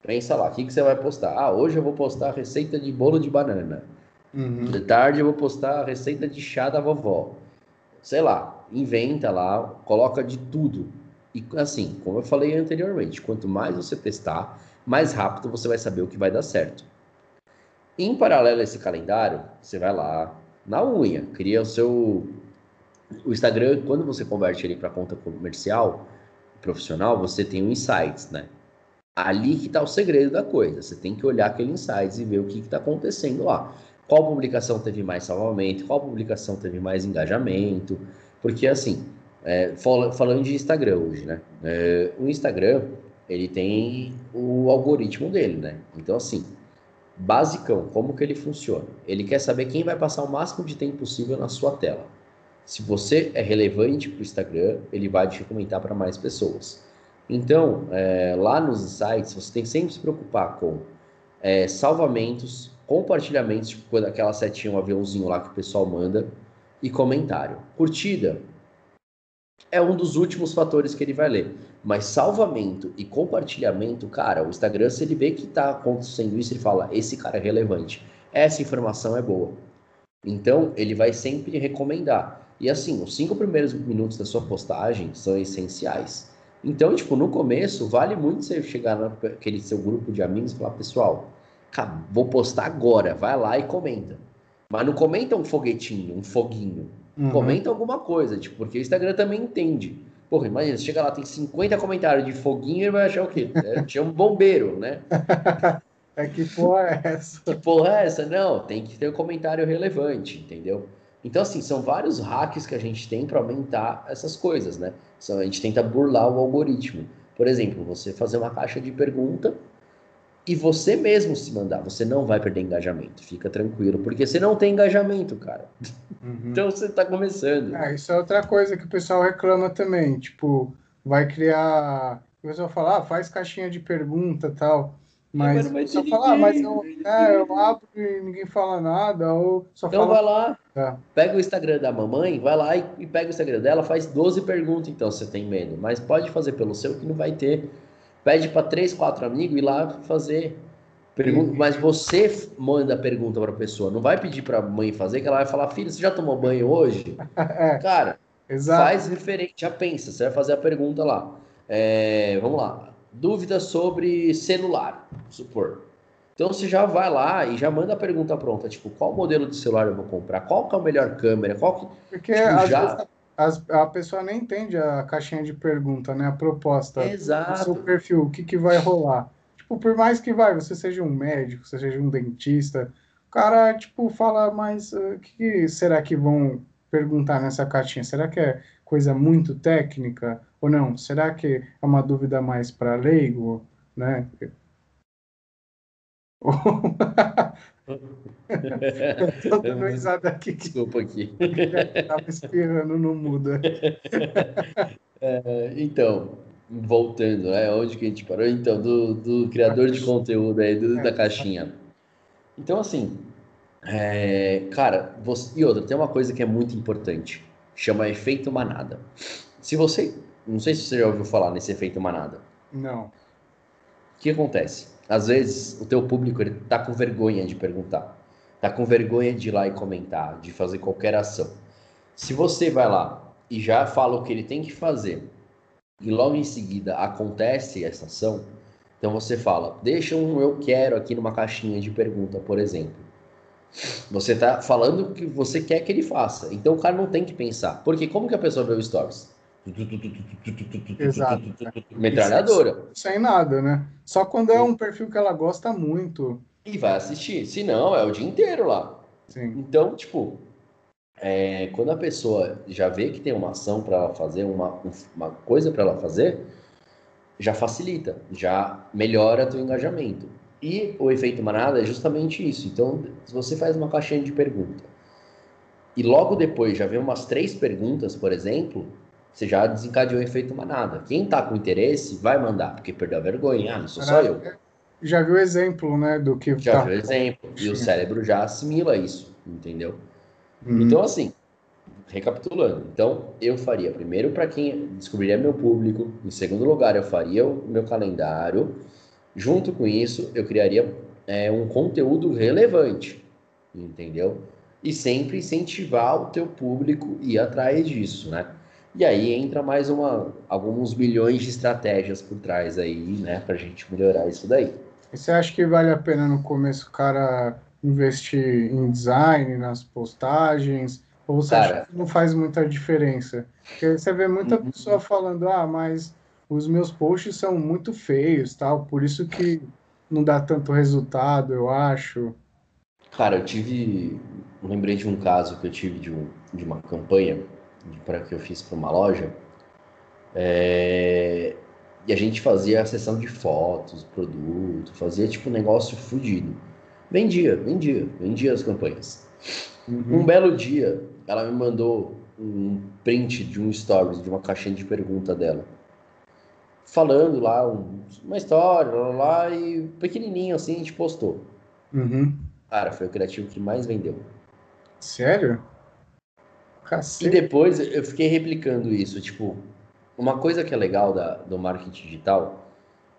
Pensa lá, o que, que você vai postar? Ah, hoje eu vou postar a receita de bolo de banana. Uhum. De tarde eu vou postar a receita de chá da vovó. Sei lá, inventa lá, coloca de tudo. E assim, como eu falei anteriormente, quanto mais você testar, mais rápido você vai saber o que vai dar certo. Em paralelo a esse calendário, você vai lá na unha, cria o seu o Instagram, quando você converte ele para conta comercial, profissional, você tem o insights, né? Ali que está o segredo da coisa. Você tem que olhar aquele insights e ver o que está acontecendo lá. Qual publicação teve mais salvamento, qual publicação teve mais engajamento. Porque, assim, é, falando de Instagram hoje, né? É, o Instagram, ele tem o algoritmo dele, né? Então, assim, basicão, como que ele funciona? Ele quer saber quem vai passar o máximo de tempo possível na sua tela. Se você é relevante para o Instagram, ele vai te recomendar para mais pessoas. Então, é, lá nos sites, você tem que sempre se preocupar com é, salvamentos, compartilhamentos, tipo aquela setinha, um aviãozinho lá que o pessoal manda, e comentário. Curtida é um dos últimos fatores que ele vai ler. Mas salvamento e compartilhamento, cara, o Instagram, se ele vê que está acontecendo isso, ele fala: esse cara é relevante, essa informação é boa. Então, ele vai sempre recomendar. E assim, os cinco primeiros minutos da sua postagem são essenciais. Então, tipo, no começo, vale muito você chegar naquele seu grupo de amigos e falar, pessoal, vou postar agora, vai lá e comenta. Mas não comenta um foguetinho, um foguinho. Uhum. Comenta alguma coisa, tipo, porque o Instagram também entende. Porra, imagina, você chega lá, tem 50 comentários de foguinho, ele vai achar o quê? É, chama um bombeiro, né? é que porra é essa? Que porra é essa? Não, tem que ter um comentário relevante, entendeu? Então, assim, são vários hacks que a gente tem para aumentar essas coisas, né? A gente tenta burlar o algoritmo. Por exemplo, você fazer uma caixa de pergunta e você mesmo se mandar, você não vai perder engajamento, fica tranquilo, porque você não tem engajamento, cara. Uhum. Então você está começando. É, isso é outra coisa que o pessoal reclama também, tipo, vai criar. O pessoal fala, ah, faz caixinha de pergunta tal. Mas não só falar, ah, mas eu, é, eu abro e ninguém fala nada, ou só Então fala... vai lá, é. pega o Instagram da mamãe, vai lá e, e, pega o Instagram dela, faz 12 perguntas, então, você tem medo. Mas pode fazer pelo seu que não vai ter. Pede para três, quatro amigos ir lá fazer. Pergunta, mas você manda a pergunta para a pessoa, não vai pedir para a mãe fazer, que ela vai falar, filho, você já tomou banho hoje? é. Cara, Exato. faz referente, já pensa, você vai fazer a pergunta lá. É, vamos lá, dúvida sobre celular, supor. Então você já vai lá e já manda a pergunta pronta, tipo, qual modelo de celular eu vou comprar? Qual que é a melhor câmera? Qual que... Porque tipo, já... vezes, a, a pessoa nem entende a caixinha de pergunta, né? A proposta. Exato. O seu perfil, o que, que vai rolar. Tipo, por mais que vai, você seja um médico, você seja um dentista, o cara, tipo, fala, mas o uh, que será que vão perguntar nessa caixinha? Será que é coisa muito técnica? Ou não? Será que é uma dúvida mais para leigo, né? Estou dando risada aqui. Desculpa aqui. Estava espirrando no mudo. É, então, voltando, é onde que a gente parou? Então, do, do criador de conteúdo aí, do, da caixinha. Então, assim, é, cara, você, e outra, tem uma coisa que é muito importante, chama efeito manada. Se você não sei se você já ouviu falar nesse efeito manada. Não. O que acontece? Às vezes o teu público ele tá com vergonha de perguntar, tá com vergonha de ir lá e comentar, de fazer qualquer ação. Se você vai lá e já fala o que ele tem que fazer e logo em seguida acontece essa ação, então você fala, deixa um eu quero aqui numa caixinha de pergunta, por exemplo. Você está falando o que você quer que ele faça. Então o cara não tem que pensar. Porque como que a pessoa vê o stories? Exato. Metralhadora. Sem nada, né? Só quando é um perfil que ela gosta muito. E vai assistir. Se não, é o dia inteiro lá. Sim. Então, tipo, é, quando a pessoa já vê que tem uma ação para ela fazer, uma, uma coisa para ela fazer, já facilita, já melhora teu engajamento. E o efeito manada é justamente isso. Então, se você faz uma caixinha de pergunta e logo depois já vem umas três perguntas, por exemplo, você já desencadeou o efeito manada. Quem está com interesse vai mandar, porque perdeu a vergonha. Ah, não sou só eu. Já viu o exemplo, né, do que Já tá... viu o exemplo. E o cérebro já assimila isso, entendeu? Uhum. Então, assim, recapitulando. Então, eu faria primeiro para quem descobriria meu público. Em segundo lugar, eu faria o meu calendário. Junto com isso, eu criaria é, um conteúdo relevante, entendeu? E sempre incentivar o teu público e ir atrás disso, né? E aí entra mais uma, alguns milhões de estratégias por trás aí, né, para a gente melhorar isso daí. E você acha que vale a pena no começo o cara investir em design, nas postagens, ou você Cara, acha que não faz muita diferença? Porque você vê muita uhum. pessoa falando, ah, mas os meus posts são muito feios, tal, por isso que não dá tanto resultado, eu acho. Cara, eu tive. lembrei de um caso que eu tive de, um, de uma campanha para que eu fiz para uma loja. É, e a gente fazia a sessão de fotos, produto, fazia tipo um negócio fodido. Vendia, vendia, vendia as campanhas. Uhum. Um belo dia, ela me mandou um print de um stories, de uma caixinha de pergunta dela. Falando lá um, uma história, lá, lá, e pequenininho assim, a gente postou. Uhum. Cara, foi o criativo que mais vendeu. Sério? Cacete. E depois eu fiquei replicando isso. Tipo, uma coisa que é legal da, do marketing digital,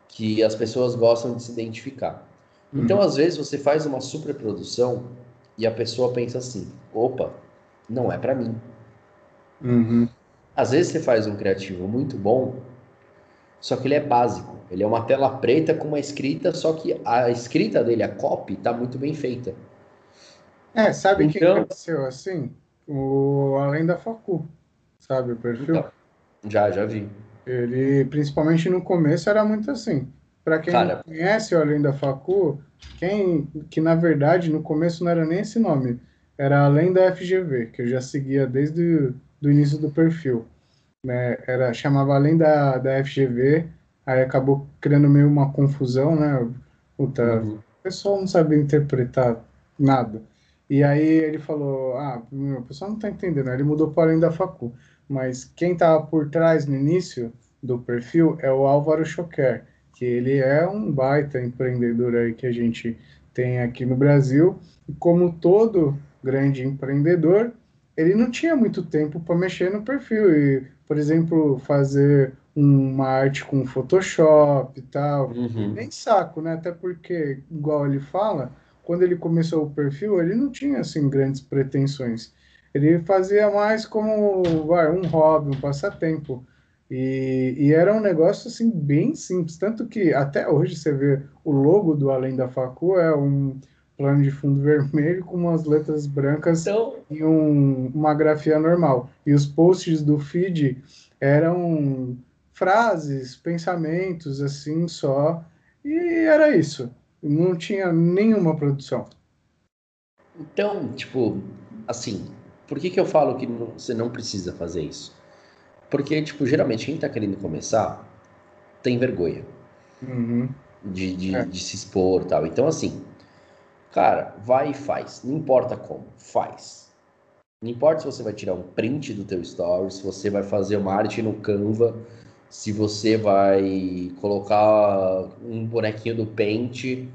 que as pessoas gostam de se identificar. Uhum. Então, às vezes, você faz uma superprodução e a pessoa pensa assim: opa, não é para mim. Uhum. Às vezes você faz um criativo muito bom, só que ele é básico. Ele é uma tela preta com uma escrita, só que a escrita dele, a copy, tá muito bem feita. É, sabe então, quem aconteceu assim? O Além da Facu, sabe o perfil? Então, já, já vi. Ele, principalmente no começo, era muito assim. Para quem Cara, não conhece o Além da Facu, quem que na verdade no começo não era nem esse nome, era Além da FGV, que eu já seguia desde o início do perfil. Né? Era, chamava Além da, da FGV, aí acabou criando meio uma confusão, né? Puta, uhum. O pessoal não sabia interpretar nada. E aí ele falou, ah, o pessoal não está entendendo, ele mudou para Além da Facu. Mas quem estava por trás no início do perfil é o Álvaro Choquer que ele é um baita empreendedor aí que a gente tem aqui no Brasil. E como todo grande empreendedor, ele não tinha muito tempo para mexer no perfil e, por exemplo, fazer uma arte com Photoshop e tal. Uhum. Nem saco, né? Até porque, igual ele fala, quando ele começou o perfil, ele não tinha assim grandes pretensões. Ele fazia mais como vai, um hobby, um passatempo. E, e, era um negócio assim bem simples, tanto que até hoje você vê o logo do Além da Facu é um plano de fundo vermelho com umas letras brancas então... e um, uma grafia normal. E os posts do feed eram frases, pensamentos assim só, e era isso. Não tinha nenhuma produção. Então, tipo, assim, por que, que eu falo que você não precisa fazer isso? Porque, tipo, geralmente quem tá querendo começar tem vergonha uhum. de, de, é. de, se expor e tal. Então, assim, cara, vai e faz. Não importa como, faz. Não importa se você vai tirar um print do teu story, se você vai fazer uma arte no Canva, se você vai colocar um bonequinho do Paint,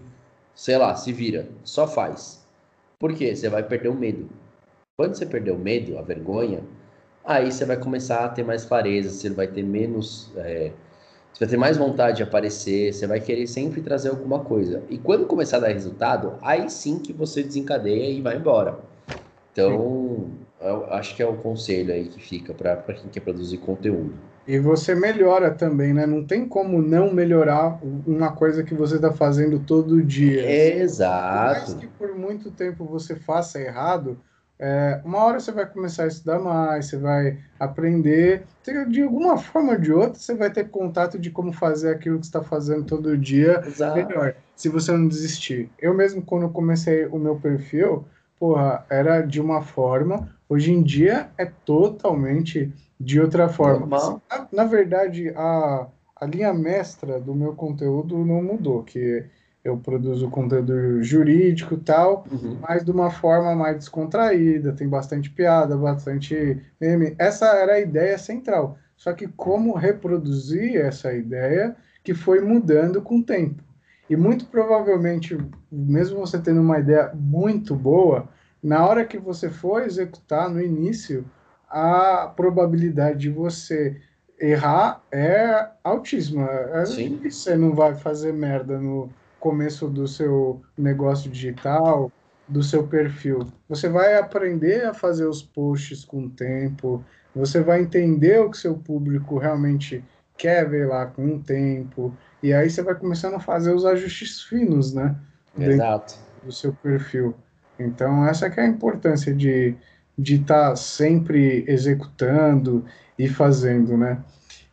sei lá, se vira. Só faz. Por quê? Você vai perder o medo. Quando você perder o medo, a vergonha, aí você vai começar a ter mais clareza, você vai ter menos. É, você vai ter mais vontade de aparecer, você vai querer sempre trazer alguma coisa. E quando começar a dar resultado, aí sim que você desencadeia e vai embora. Então, acho que é o conselho aí que fica para quem quer produzir conteúdo. E você melhora também, né? Não tem como não melhorar uma coisa que você está fazendo todo dia. Exato. Por mais que por muito tempo você faça errado, é, uma hora você vai começar a estudar mais, você vai aprender, de alguma forma ou de outra, você vai ter contato de como fazer aquilo que está fazendo todo dia Exato. melhor, se você não desistir. Eu mesmo, quando comecei o meu perfil, porra, era de uma forma, Hoje em dia é totalmente de outra forma. Na, na verdade, a, a linha mestra do meu conteúdo não mudou, que eu produzo conteúdo jurídico e tal, Uhum. mas de uma forma mais descontraída, tem bastante piada, bastante meme. Essa era a ideia central. Só que como reproduzir essa ideia que foi mudando com o tempo. E muito provavelmente, mesmo você tendo uma ideia muito boa, na hora que você for executar no início, a probabilidade de você errar é altíssima. É Sim. você não vai fazer merda no começo do seu negócio digital, do seu perfil. Você vai aprender a fazer os posts com o tempo, você vai entender o que seu público realmente quer ver lá com o tempo, e aí você vai começando a fazer os ajustes finos, né? Exato. do seu perfil. Então, essa que é a importância de de estar sempre executando e fazendo, né?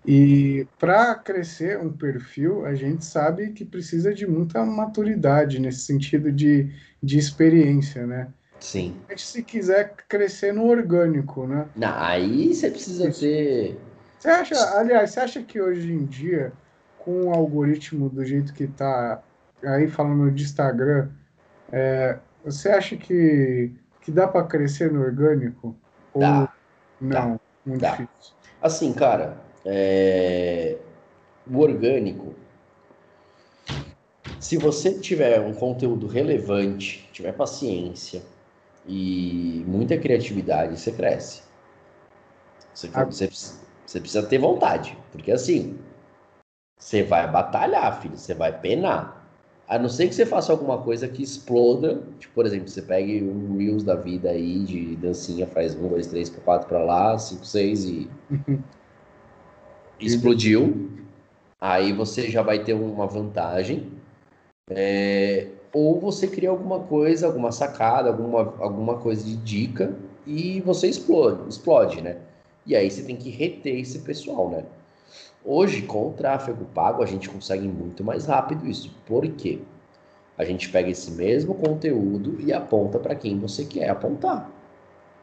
E para crescer um perfil, a gente sabe que precisa de muita maturidade nesse sentido de, de experiência, né? Sim. Se quiser crescer no orgânico, né? Não, aí você precisa ter. Você acha, aliás, você acha que hoje em dia, com o algoritmo do jeito que está aí falando de Instagram, é, você acha que, que dá para crescer no orgânico? Ou Dá, não? Muito dá. difícil. Assim, cara, é, o orgânico. Se você tiver um conteúdo relevante, tiver paciência e muita criatividade, você cresce. Você, Ah. você, você precisa ter vontade, porque assim, você vai batalhar, filho, você vai penar. A não ser que você faça alguma coisa que exploda, tipo, por exemplo, você pegue um Reels da vida aí de dancinha, faz um, dois, três, quatro pra lá, cinco, seis e explodiu. Aí você já vai ter uma vantagem. É, ou você cria alguma coisa, alguma sacada, alguma, alguma coisa de dica e você explode, explode, né? E aí você tem que reter esse pessoal, né? Hoje, com o tráfego pago, a gente consegue muito mais rápido isso. Por quê? A gente pega esse mesmo conteúdo e aponta para quem você quer apontar.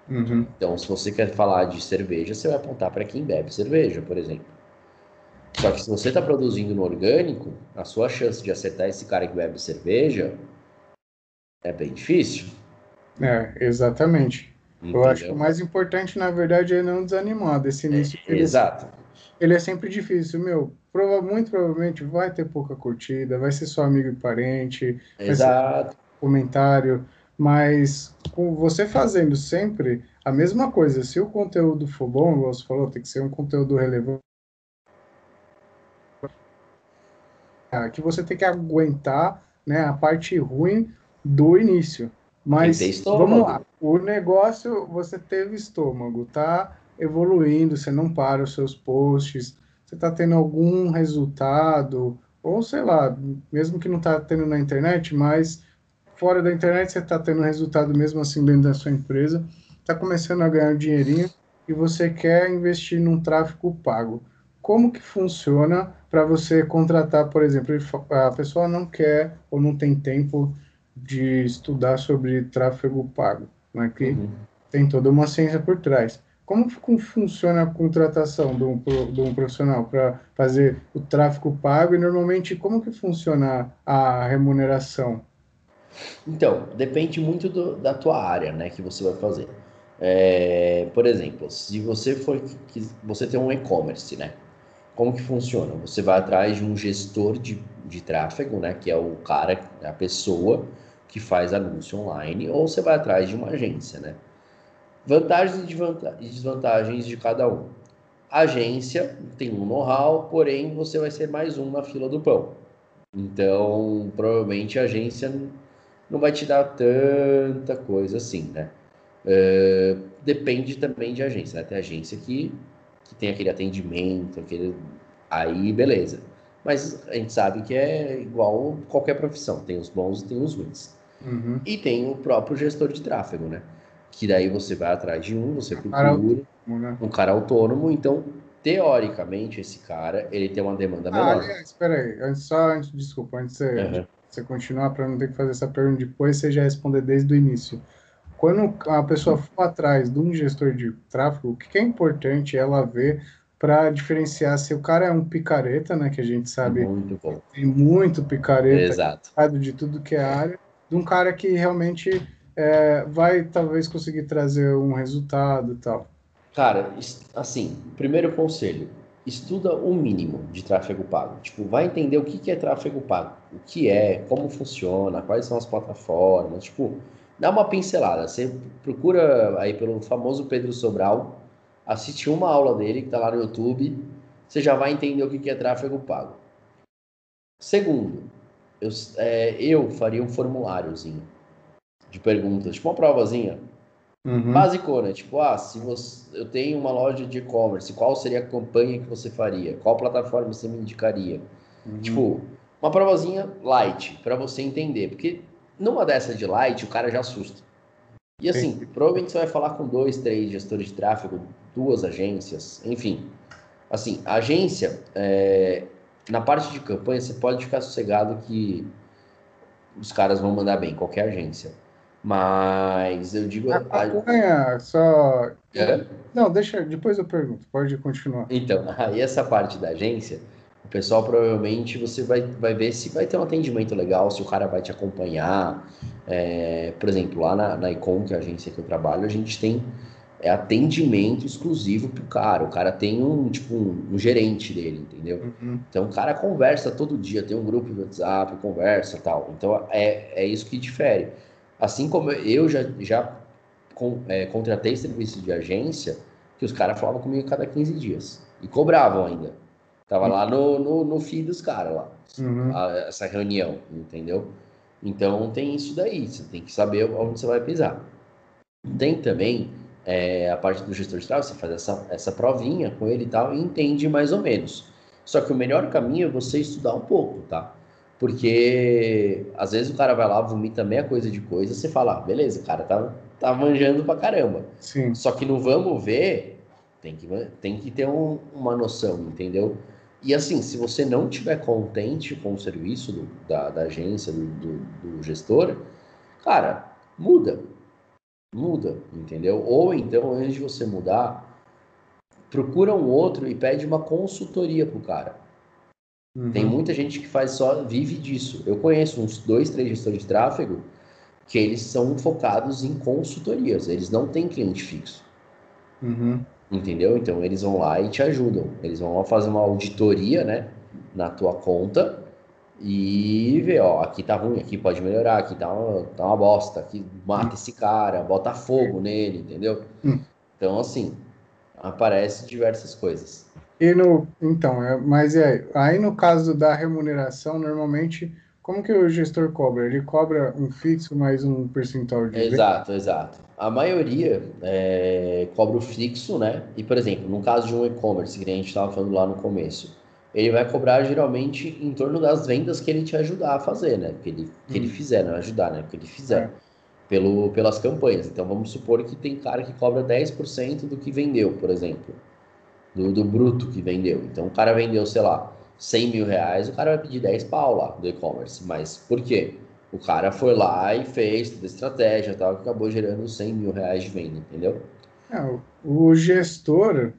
Uhum. Então, se você quer falar de cerveja, você vai apontar para quem bebe cerveja, por exemplo. Só que se você está produzindo no orgânico, a sua chance de acertar esse cara que bebe cerveja é bem difícil. É, exatamente. Eu acho que o entendeu? mais importante, na verdade, é não desanimar desse início. que ele, Exato. Ele é sempre difícil, meu. Prova, muito provavelmente vai ter pouca curtida, vai ser só amigo e parente, Exato. comentário, mas com você fazendo sempre a mesma coisa, se o conteúdo for bom, igual você falou, tem que ser um conteúdo relevante, ah, que você tem que aguentar, né, a parte ruim do início. Mas vamos lá, o negócio você teve estômago, tá evoluindo, você não para os seus posts, você está tendo algum resultado, ou sei lá, mesmo que não está tendo na internet, mas fora da internet você está tendo resultado mesmo assim dentro da sua empresa, está começando a ganhar um dinheirinho e você quer investir num tráfego pago. Como que funciona para você contratar, por exemplo, a pessoa não quer ou não tem tempo de estudar sobre tráfego pago, né? que Uhum. tem toda uma ciência por trás. Como fu- funciona a contratação de um, de um profissional para fazer o tráfego pago e normalmente como que funciona a remuneração? Então, depende muito do- da tua área, né, que você vai fazer. É, por exemplo, se você for que você tem um e-commerce, né? Como que funciona? Você vai atrás de um gestor de, de tráfego, né, que é o cara, a pessoa que faz anúncio online, ou você vai atrás de uma agência, né? Vantagens e desvanta- desvantagens de cada um. A agência tem um know-how, porém você vai ser mais um na fila do pão. Então, provavelmente a agência não vai te dar tanta coisa assim, né? Depende também de agência, né? Tem agência que, que tem aquele atendimento, aquele... aí beleza. Mas a gente sabe que é igual qualquer profissão, tem os bons e tem os ruins. Uhum. E tem o próprio gestor de tráfego, né? Que daí você vai atrás de um, você Cara procura Né? um cara autônomo, então teoricamente esse cara ele tem uma demanda Ah, menor. aliás, espera aí, antes, só antes, desculpa, antes de você, Aham. você continuar para não ter que fazer essa pergunta depois, você já responder desde o início. quando a pessoa for atrás de um gestor de tráfego, o que é importante ela ver para diferenciar se o cara é um picareta, né, que a gente sabe muito bom. tem muito picareta Exato. de tudo que é área, de um cara que realmente é, vai talvez conseguir trazer um resultado e tal. Cara, assim, primeiro conselho, estuda o mínimo de tráfego pago. Tipo, vai entender o que, é tráfego pago, o que é, como funciona, quais são as plataformas, tipo, dá uma pincelada. Você procura aí pelo famoso Pedro Sobral, assiste uma aula dele que está lá no YouTube, você já vai entender o que, que é tráfego pago. Segundo, eu, é, eu faria um formuláriozinho de perguntas, tipo uma provazinha. Uhum. Basicona, tipo, ah, se você, eu tenho uma loja de e-commerce, qual seria a campanha que você faria? Qual plataforma você me indicaria? Uhum. Tipo, uma provazinha light, para você entender, porque numa dessa de light, o cara já assusta. E assim, Sim. provavelmente você vai falar com dois, três gestores de tráfego, duas agências, enfim. Assim, a agência, é, na parte de campanha, você pode ficar sossegado que os caras vão mandar bem, qualquer agência. Mas eu digo. Acompanha, a... só. É? Não, deixa, depois eu pergunto, pode continuar. Então, aí essa parte da agência, o pessoal provavelmente você vai, vai ver se vai ter um atendimento legal, se o cara vai te acompanhar. É, por exemplo, lá na, na Icon, que é a agência que eu trabalho, a gente tem é, atendimento exclusivo pro cara. O cara tem um, tipo, um, um gerente dele, entendeu? Uhum. Então o cara conversa todo dia, tem um grupo do WhatsApp, conversa tal. Então é, é isso que difere. Assim como eu já, já com, é, contratei serviço de agência que os caras falavam comigo cada 15 dias. E cobravam ainda. Tava lá no, no, no feed dos caras lá. Uhum. A, essa reunião, entendeu? Então tem isso daí. Você tem que saber onde você vai pisar. Tem também é, a parte do gestor de tráfego, você faz essa, essa provinha com ele e tal, e entende mais ou menos. Só que o melhor caminho é você estudar um pouco, tá? Porque às vezes o cara vai lá, vomita meia coisa de coisa, você fala, ah, beleza, o cara tá, tá manjando pra caramba. Sim. Só que no vamos ver, tem que, tem que ter um, uma noção, entendeu? E assim, se você não tiver contente com o serviço do, da, da, agência, do, do, do gestor, cara, muda. Muda, entendeu? Ou então, antes de você mudar, procura um outro e pede uma consultoria pro cara. Uhum. Tem muita gente que faz só, vive disso. Eu conheço uns dois, três gestores de tráfego que eles são focados em consultorias, eles não têm cliente fixo. Uhum. Entendeu? Então eles vão lá e te ajudam. Eles vão lá fazer uma auditoria, né, na tua conta e ver, ó, aqui tá ruim, aqui pode melhorar, aqui tá uma, tá uma bosta, aqui mata uhum. esse cara, bota fogo nele, entendeu? Uhum. Então, assim, aparece diversas coisas. E no, então, é, mas é, aí no caso da remuneração, normalmente, como que o gestor cobra? Ele cobra um fixo mais um percentual de Exato, exato. A maioria é, cobra o fixo, né? E, por exemplo, no caso de um e-commerce, que a gente estava falando lá no começo, ele vai cobrar geralmente em torno das vendas que ele te ajudar a fazer, né? Que ele, que hum. ele fizer, não ajudar, né? Que ele fizer. É. Pelo, pelas campanhas. Então vamos supor que tem cara que cobra 10% do que vendeu, por exemplo do, do bruto que vendeu. Então o cara vendeu, sei lá, 100 mil reais, o cara vai pedir 10 pau lá do e-commerce. Mas por quê? O cara foi lá e fez toda a estratégia tal, que acabou gerando 100 mil reais de venda, entendeu? É, o gestor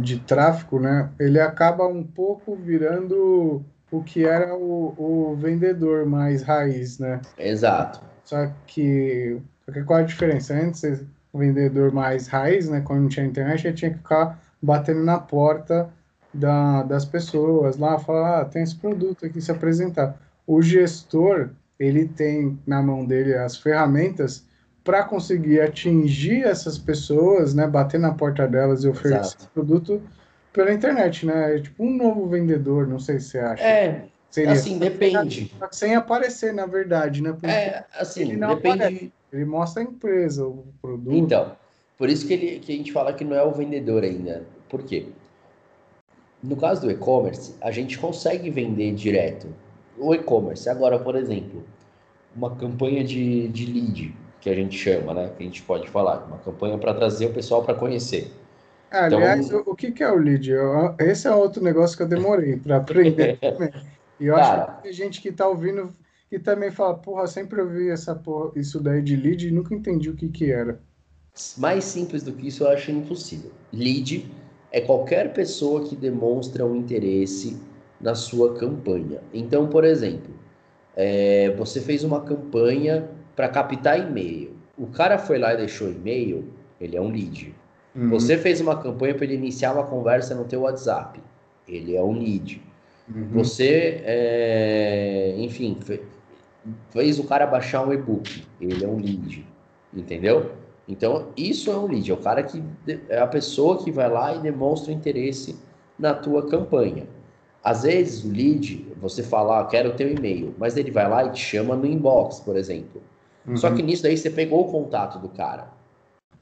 de tráfego, né, ele acaba um pouco virando o que era o, o vendedor mais raiz, né? Exato. Só que, só que qual a diferença? Antes, o vendedor mais raiz, né, quando não tinha internet, ele tinha que ficar batendo na porta da, das pessoas lá, falar, ah, tem esse produto aqui, se apresentar. O gestor, ele tem na mão dele as ferramentas para conseguir atingir essas pessoas, né, bater na porta delas e oferecer esse produto pela internet, né? É tipo um novo vendedor, não sei se você acha. É, Seria. assim, depende. Sem aparecer, na verdade, né? Porque é, assim, depende. Aparece. Ele mostra a empresa, o produto. Então, por isso que, ele, que a gente fala que não é o vendedor ainda. Por quê? No caso do e-commerce, a gente consegue vender direto. O e-commerce, agora, por exemplo, uma campanha de, de lead, que a gente chama, né? Que a gente pode falar. Uma campanha para trazer o pessoal para conhecer. Ah, então, aliás, o, o que, que é o lead? Eu, esse é outro negócio que eu demorei para aprender também. E eu Cara, acho que tem gente que está ouvindo que também fala, porra, sempre ouvi essa porra, isso daí de lead e nunca entendi o que que era. Mais simples do que isso eu acho impossível. Lead é qualquer pessoa que demonstra um interesse na sua campanha. Então, por exemplo, é, você fez uma campanha para captar e-mail. O cara foi lá e deixou e-mail, ele é um lead. Uhum. Você fez uma campanha para ele iniciar uma conversa no teu WhatsApp, ele é um lead. Uhum. Você, é, enfim, fez o cara baixar um e-book, ele é um lead, entendeu? Então, isso é um lead, é o cara que é a pessoa que vai lá e demonstra interesse na tua campanha. Às vezes, o lead, você fala, ah, quero o teu e-mail, mas ele vai lá e te chama no inbox, por exemplo. Uhum. Só que nisso daí você pegou o contato do cara.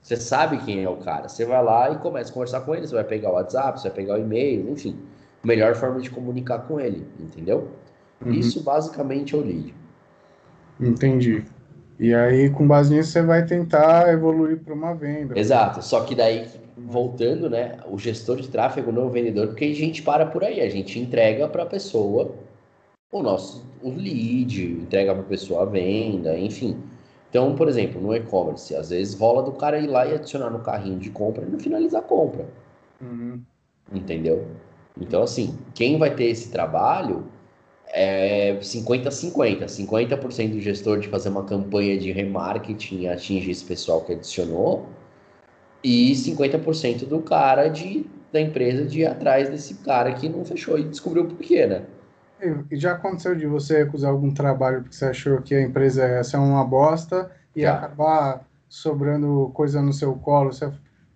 Você sabe quem é o cara. Você vai lá e começa a conversar com ele. Você vai pegar o WhatsApp, você vai pegar o e-mail, enfim. Melhor forma de comunicar com ele, entendeu? Uhum. Isso basicamente é o lead. Entendi. E aí, com base nisso, você vai tentar evoluir para uma venda. Exato. Só que daí, voltando, né? O gestor de tráfego não é o vendedor, porque a gente para por aí. A gente entrega para a pessoa o nosso o lead, entrega para a pessoa a venda, enfim. Então, por exemplo, no e-commerce, às vezes rola do cara ir lá e adicionar no carrinho de compra e não finalizar a compra. Uhum. Entendeu? Então, assim, quem vai ter esse trabalho é 50-50. 50%, do gestor de fazer uma campanha de remarketing e atingir esse pessoal que adicionou, e 50% do cara de, da empresa de ir atrás desse cara que não fechou e descobriu por quê, né? E já aconteceu de você recusar algum trabalho porque você achou que a empresa essa é uma bosta e já. acabar sobrando coisa no seu colo?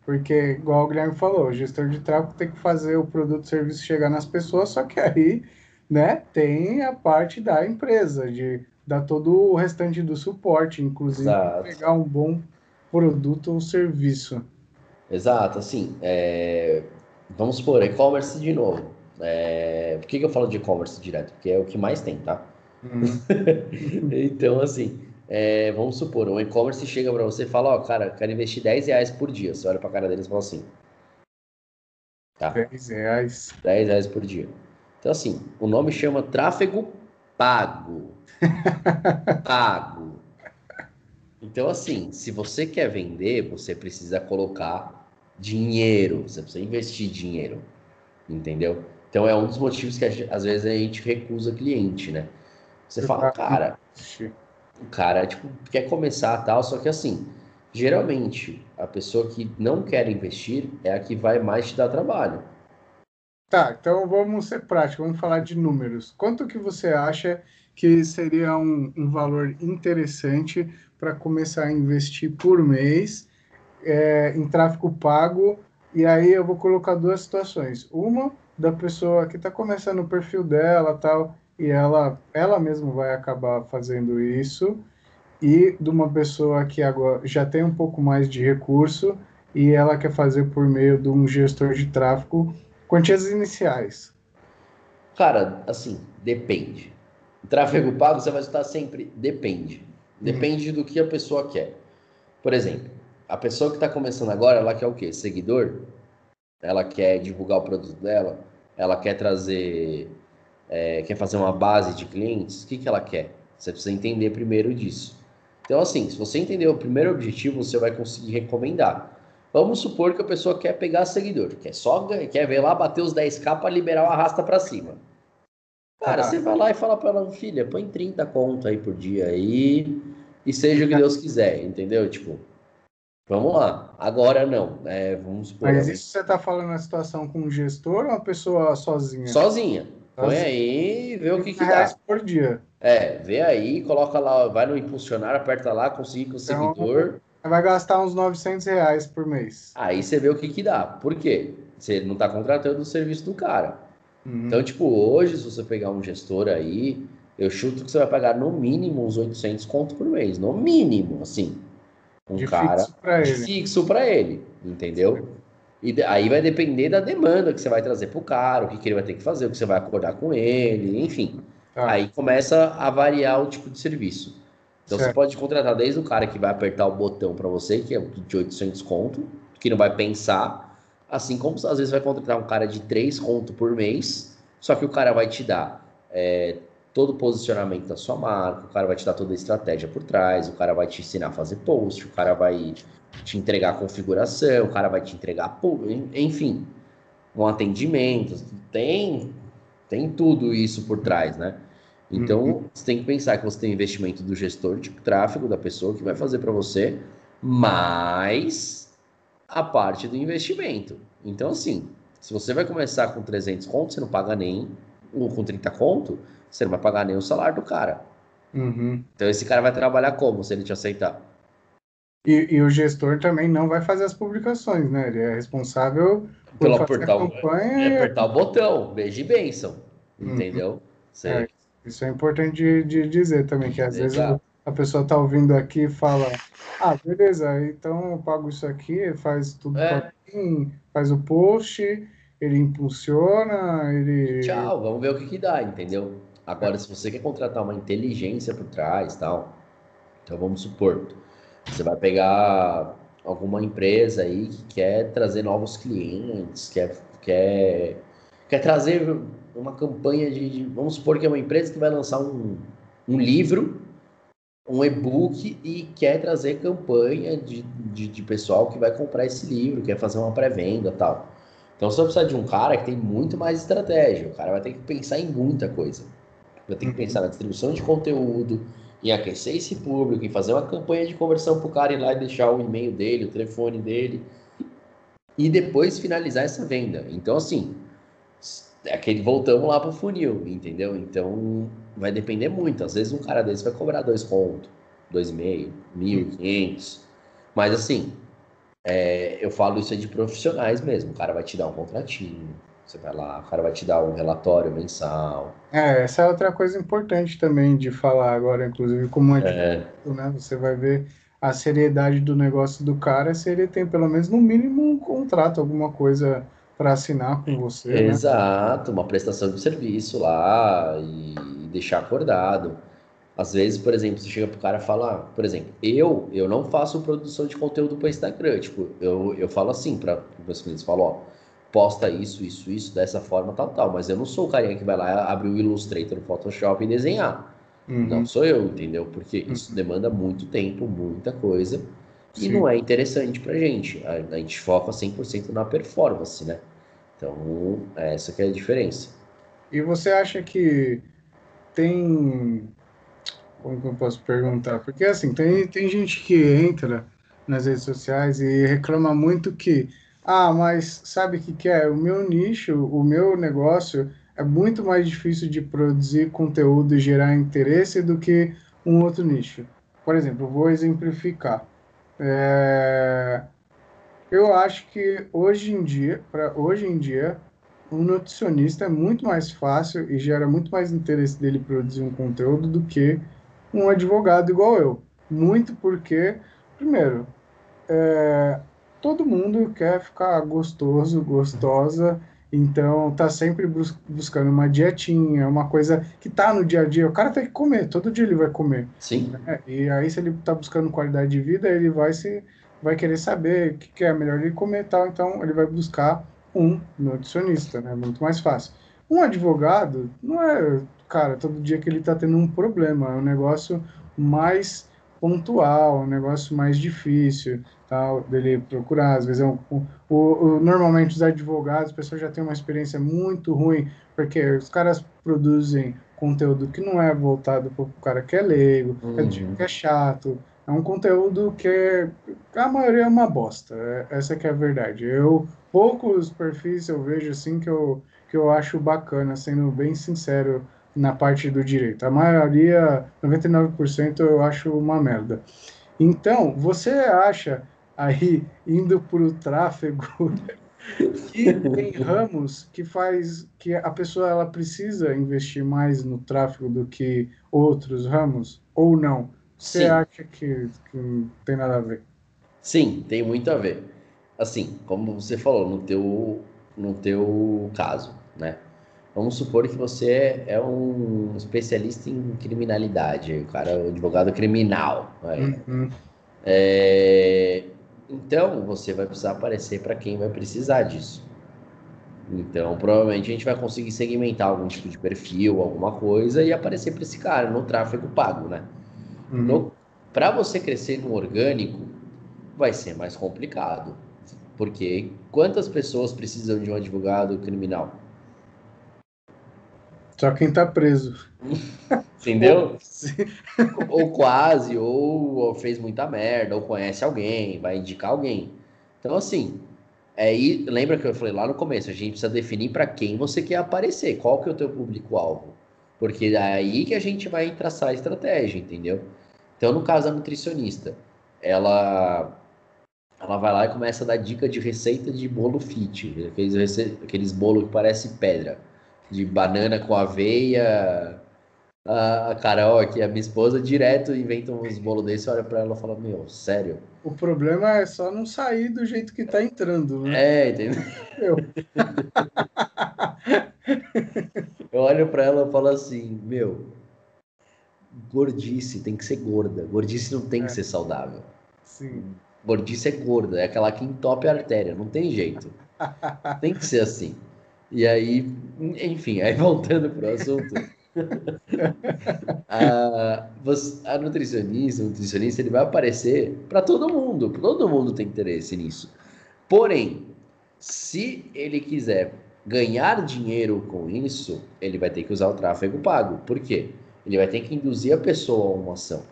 Porque, igual o Guilherme falou, o gestor de tráfego tem que fazer o produto e serviço chegar nas pessoas, só que aí né, tem a parte da empresa, de dar todo o restante do suporte, inclusive pegar um bom produto ou serviço. Exato, assim, é... vamos supor, e-commerce de novo. É... Por que, que eu falo de e-commerce direto? Porque é o que mais tem, tá? Hum. então, assim, é... vamos supor, um e-commerce chega para você e fala, ó, oh, cara, quero investir 10 reais por dia. Você olha pra cara deles e fala assim. Tá. 10 reais. 10 reais por dia. Então, assim, o nome chama tráfego pago. pago. Então, assim, se você quer vender, você precisa colocar dinheiro, você precisa investir dinheiro, entendeu? Então, é um dos motivos que às vezes a gente recusa cliente, né? Você fala, cara, o cara, tipo, quer começar tal, só que assim, geralmente, a pessoa que não quer investir é a que vai mais te dar trabalho. Tá, então vamos ser práticos, vamos falar de números. Quanto que você acha que seria um, um valor interessante para começar a investir por mês é, em tráfego pago? E aí eu vou colocar duas situações. Uma da pessoa que está começando o perfil dela tal, e ela, ela mesma vai acabar fazendo isso, e de uma pessoa que agora já tem um pouco mais de recurso e ela quer fazer por meio de um gestor de tráfego Quantias iniciais. Cara, assim, depende. Tráfego pago você vai estar sempre depende. Depende do que a pessoa quer. Por exemplo, a pessoa que está começando agora, ela quer o quê? Seguidor? Ela quer divulgar o produto dela? Ela quer trazer, é, quer fazer uma base de clientes? O que, que ela quer? Você precisa entender primeiro disso. Então, assim, se você entender o primeiro objetivo, você vai conseguir recomendar. Vamos supor que a pessoa quer pegar seguidor, quer só quer ver lá bater os 10k para liberar o arrasta para cima. Cara, você vai lá e fala para ela, filha, põe 30 conto aí por dia aí e seja o que Deus quiser, entendeu? Tipo, vamos lá. Agora não, é, vamos supor. Mas isso você tá falando na situação com um gestor ou uma pessoa sozinha? Sozinha. Põe aí, vê o que que dá. por dia. É, vê aí, coloca lá, vai no impulsionar, aperta lá, conseguir com o então, seguidor vai gastar uns 900 reais por mês. Aí você vê o que que dá. Por quê? Você não está contratando o serviço do cara. Uhum. Então, tipo, hoje, se você pegar um gestor aí, eu chuto que você vai pagar no mínimo uns 800 conto por mês. No mínimo, assim. Um de cara fixo pra ele. fixo para ele, entendeu? E aí vai depender da demanda que você vai trazer pro cara, o que, que ele vai ter que fazer, o que você vai acordar com ele, enfim. Tá. Aí começa a variar o tipo de serviço. Então certo. você pode contratar desde o cara que vai apertar o botão para você, que é de 800 conto, que não vai pensar, assim como às vezes vai contratar um cara de 3 conto por mês, só que o cara vai te dar é, todo o posicionamento da sua marca, o cara vai te dar toda a estratégia por trás, o cara vai te ensinar a fazer post, o cara vai te entregar a configuração, o cara vai te entregar, enfim, um atendimento, tem, tem tudo isso por trás, né? Então, uhum. você tem que pensar que você tem investimento do gestor de tráfego, da pessoa que vai fazer para você, mais a parte do investimento. Então, assim, se você vai começar com 300 contos, você não paga nem, ou com 30 conto, você não vai pagar nem o salário do cara. Uhum. Então, esse cara vai trabalhar como se ele te aceitar? E, e, o gestor também não vai fazer as publicações, né? Ele é responsável por Pelo apertar, a campanha. É, apertar o botão, beijo e bênção. Uhum. Entendeu? É, isso é importante de, de, dizer também, que às Exato. vezes a pessoa está ouvindo aqui e fala, ah, beleza, então eu pago isso aqui, faz tudo é. mim, faz o post, ele impulsiona, ele... Tchau, vamos ver o que, que dá, entendeu? Agora, se você quer contratar uma inteligência por trás tal, então vamos supor, você vai pegar alguma empresa aí que quer trazer novos clientes, quer, quer, quer trazer uma campanha de, de, Vamos supor que é uma empresa que vai lançar um, um livro, um e-book e quer trazer campanha de, de, de pessoal que vai comprar esse livro, quer fazer uma pré-venda tal. Então você vai precisar de um cara que tem muito mais estratégia. O cara vai ter que pensar em muita coisa. Vai ter que pensar na distribuição de conteúdo, em aquecer esse público, em fazer uma campanha de conversão para o cara ir lá e deixar o e-mail dele, o telefone dele, e depois finalizar essa venda. Então, assim, aquele voltamos lá para o funil, entendeu? Então, vai depender muito. Às vezes, um cara desse vai cobrar dois pontos, dois e meio, mil, quinhentos. Mas, assim, é, eu falo isso de profissionais mesmo. O cara vai te dar um contratinho, você vai lá, o cara vai te dar um relatório mensal. É, essa é outra coisa importante também de falar agora, inclusive, como é, é. né? Você vai ver a seriedade do negócio do cara se ele tem pelo menos no mínimo um contrato, alguma coisa para assinar com você. Né? Exato, uma prestação de serviço lá e deixar acordado. Às vezes, por exemplo, você chega pro cara e fala, ah, por exemplo, eu eu não faço produção de conteúdo para Instagram, tipo, eu, eu falo assim para os meus clientes, falo, ó, posta isso, isso, isso, dessa forma, tal, tal. Mas eu não sou o carinha que vai lá abrir o Illustrator, o Photoshop e desenhar. Uhum. Não sou eu, entendeu? Porque uhum. isso demanda muito tempo, muita coisa. Sim. E não é interessante pra gente. A, a gente foca 100% na performance, né? Então, essa que é a diferença. E você acha que tem... Como que eu posso perguntar? Porque, assim, tem, tem gente que entra nas redes sociais e reclama muito que ah, mas sabe o que, que é? O meu nicho, o meu negócio é muito mais difícil de produzir conteúdo e gerar interesse do que um outro nicho. Por exemplo, vou exemplificar. É... Eu acho que hoje em dia, para hoje em dia, um nutricionista é muito mais fácil e gera muito mais interesse dele produzir um conteúdo do que um advogado igual eu. Muito porque, primeiro, é, todo mundo quer ficar gostoso, gostosa, então tá sempre bus buscando uma dietinha, uma coisa que tá no dia a dia. O cara tem que comer, todo dia ele vai comer. Sim. Né? E aí se ele tá buscando qualidade de vida, ele vai se vai querer saber o que, que é melhor ele comer e tal, então ele vai buscar um nutricionista, né? Muito mais fácil. Um advogado não é, cara, todo dia que ele tá tendo um problema, é um negócio mais pontual, um negócio mais difícil tal, dele procurar. Às vezes, é um, o, o, normalmente os advogados, as pessoas já têm uma experiência muito ruim, porque os caras produzem conteúdo que não é voltado para o cara que é leigo, é uhum. que é chato. É um conteúdo que a maioria é uma bosta. É, essa que é a verdade. Eu poucos perfis eu vejo assim que eu que eu acho bacana, sendo bem sincero na parte do direito. A maioria, 99% eu acho uma merda. Então, você acha aí indo para o tráfego que tem ramos que faz que a pessoa ela precisa investir mais no tráfego do que outros ramos ou não? Você Sim. acha que, que não tem nada a ver? Sim, tem muito a ver. Assim, como você falou no teu no teu caso, né? Vamos supor que você é um especialista em criminalidade, o cara é um advogado criminal. Uhum. É, então, você vai precisar aparecer para quem vai precisar disso. Então, provavelmente a gente vai conseguir segmentar algum tipo de perfil, alguma coisa e aparecer para esse cara no tráfego pago, né? Uhum. Para você crescer no orgânico, vai ser mais complicado. Porque quantas pessoas precisam de um advogado criminal? Só quem tá preso. Entendeu? ou quase, ou fez muita merda, ou conhece alguém, vai indicar alguém. Então, assim, é, lembra que eu falei lá no começo, a gente precisa definir para quem você quer aparecer, qual que é o teu público-alvo. Porque é aí que a gente vai traçar a estratégia, entendeu? Então, no caso da nutricionista, ela ela vai lá e começa a dar dica de receita de bolo fit, aqueles, aqueles bolos que parece pedra, de banana com aveia. A Carol aqui, a minha esposa, direto inventa uns bolos desse, olha para ela e fala, meu, sério. O problema é só não sair do jeito que tá entrando, né? É, entendeu? Meu. Eu olho para ela e falo assim, meu, gordice tem que ser gorda. Gordice não tem é. que ser saudável. Sim. Gordice é gorda, é aquela que entope a artéria, não tem jeito. tem que ser assim. E aí, enfim, aí voltando pro assunto. a, você, a nutricionista, o nutricionista, ele vai aparecer para todo mundo. Todo mundo tem interesse nisso. Porém, se ele quiser ganhar dinheiro com isso, ele vai ter que usar o tráfego pago. Por quê? Ele vai ter que induzir a pessoa a uma ação.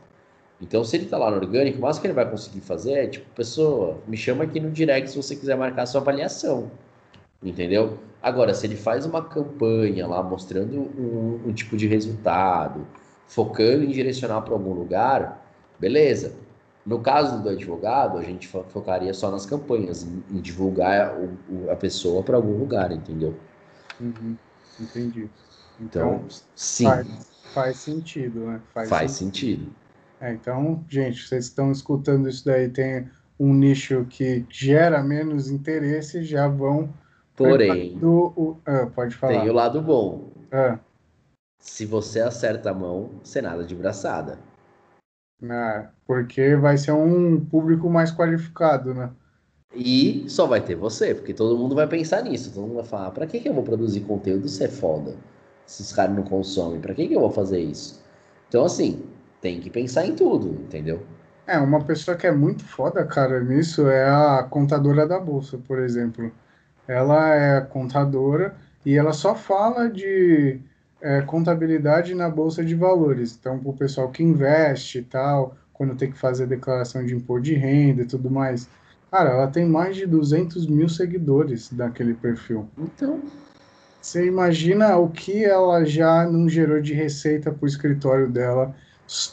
Então, se ele está lá no orgânico, o máximo que ele vai conseguir fazer é, tipo, pessoa, me chama aqui no direct se você quiser marcar sua avaliação. Entendeu? Agora, se ele faz uma campanha lá mostrando um, um tipo de resultado, focando em direcionar para algum lugar, beleza. No caso do advogado, a gente focaria só nas campanhas, em, em divulgar o, o, a pessoa para algum lugar, entendeu? Uhum, entendi. Então, então sim. Faz, faz, sentido, né? Faz, faz sentido. sentido. É, então, gente, vocês estão escutando isso daí, tem um nicho que gera menos interesse, já vão Porém, o, ah, pode falar. Tem o lado bom. Ah. Se você acerta a mão, você nada de braçada. Ah, porque vai ser um público mais qualificado, né? E só vai ter você, porque todo mundo vai pensar nisso. Todo mundo vai falar: pra que, que eu vou produzir conteúdo se é foda? Se os caras não consomem, pra que, que eu vou fazer isso? Então, assim, tem que pensar em tudo, entendeu? É, uma pessoa que é muito foda, cara, nisso é a contadora da bolsa, por exemplo. Ela é contadora e ela só fala de é, contabilidade na bolsa de valores. Então, para o pessoal que investe e tal, quando tem que fazer declaração de imposto de renda e tudo mais. Cara, ela tem mais de 200 mil seguidores daquele perfil. Então. Você imagina o que ela já não gerou de receita para o escritório dela.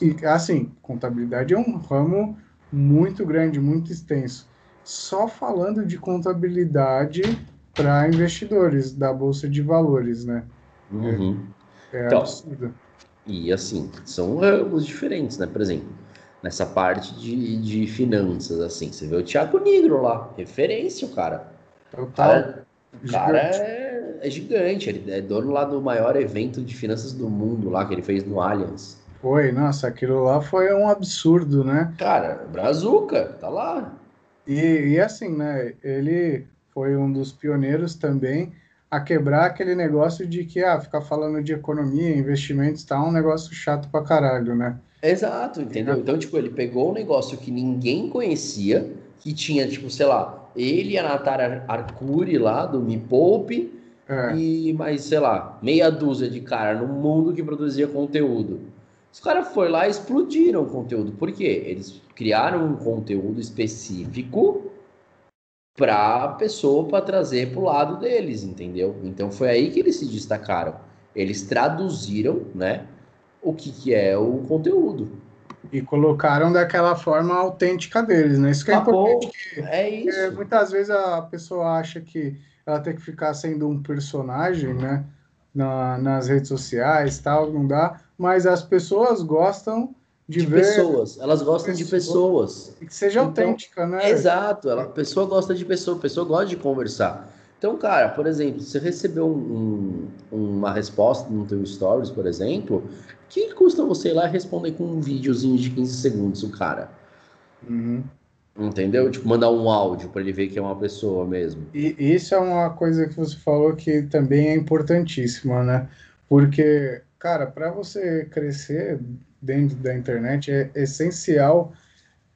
E, assim, contabilidade é um ramo muito grande, muito extenso só falando de contabilidade para investidores da Bolsa de Valores, né? Uhum. É, é então, absurdo. E assim, são ramos diferentes, né? Por exemplo, nessa parte de, de finanças, assim, você vê o Thiago Negro lá, referência, o cara. Total. O cara, o cara é, é, gigante, ele é dono lá do maior evento de finanças do mundo lá, que ele fez no Allianz. Foi, nossa, aquilo lá foi um absurdo, né? Cara, Brazuca, tá lá. E, e assim, né? Ele foi um dos pioneiros também a quebrar aquele negócio de que ah, ficar falando de economia, investimentos, tá um negócio chato pra caralho, né? Exato, entendeu? Então, tipo, ele pegou um negócio que ninguém conhecia, que tinha, tipo, sei lá, ele e a Natália Arcuri lá do Me Poupe, é. e mais, sei lá, meia dúzia de cara no mundo que produzia conteúdo. Os caras foram lá e explodiram o conteúdo. Por quê? Eles criaram um conteúdo específico para a pessoa para trazer para o lado deles, entendeu? Então foi aí que eles se destacaram. Eles traduziram, né, o que, que é o conteúdo. E colocaram daquela forma autêntica deles, né? Isso que é tá importante. Que, é isso. muitas vezes a pessoa acha que ela tem que ficar sendo um personagem, né? Na, nas redes sociais tal, não dá mas as pessoas gostam de, de ver pessoas, elas gostam pessoas, de pessoas. E que seja então, autêntica, né? Exato, ela, a pessoa gosta de pessoa, a pessoa gosta de conversar. Então, cara, por exemplo, você recebeu um, um, uma resposta no teu stories, por exemplo, que custa você ir lá responder com um videozinho de 15 segundos o cara? Uhum. Entendeu? Tipo, mandar um áudio para ele ver que é uma pessoa mesmo. E isso é uma coisa que você falou que também é importantíssima, né? Porque, cara, para você crescer dentro da internet é essencial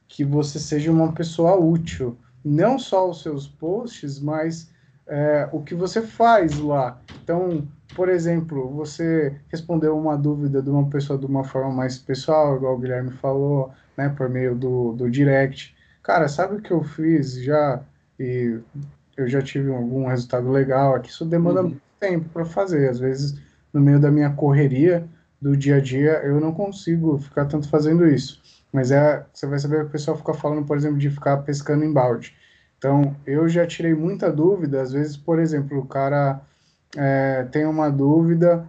que você seja uma pessoa útil. Não só os seus posts, mas é, o que você faz lá. Então, por exemplo, você respondeu uma dúvida de uma pessoa de uma forma mais pessoal, igual o Guilherme falou, né, por meio do, do direct. Cara, sabe o que eu fiz já e eu já tive algum resultado legal aqui? Isso demanda uhum. muito tempo para fazer. Às vezes, no meio da minha correria do dia a dia, eu não consigo ficar tanto fazendo isso. Mas é, você vai saber que o pessoal fica falando, por exemplo, de ficar pescando em balde. Então, eu já tirei muita dúvida. Às vezes, por exemplo, o cara é, tem uma dúvida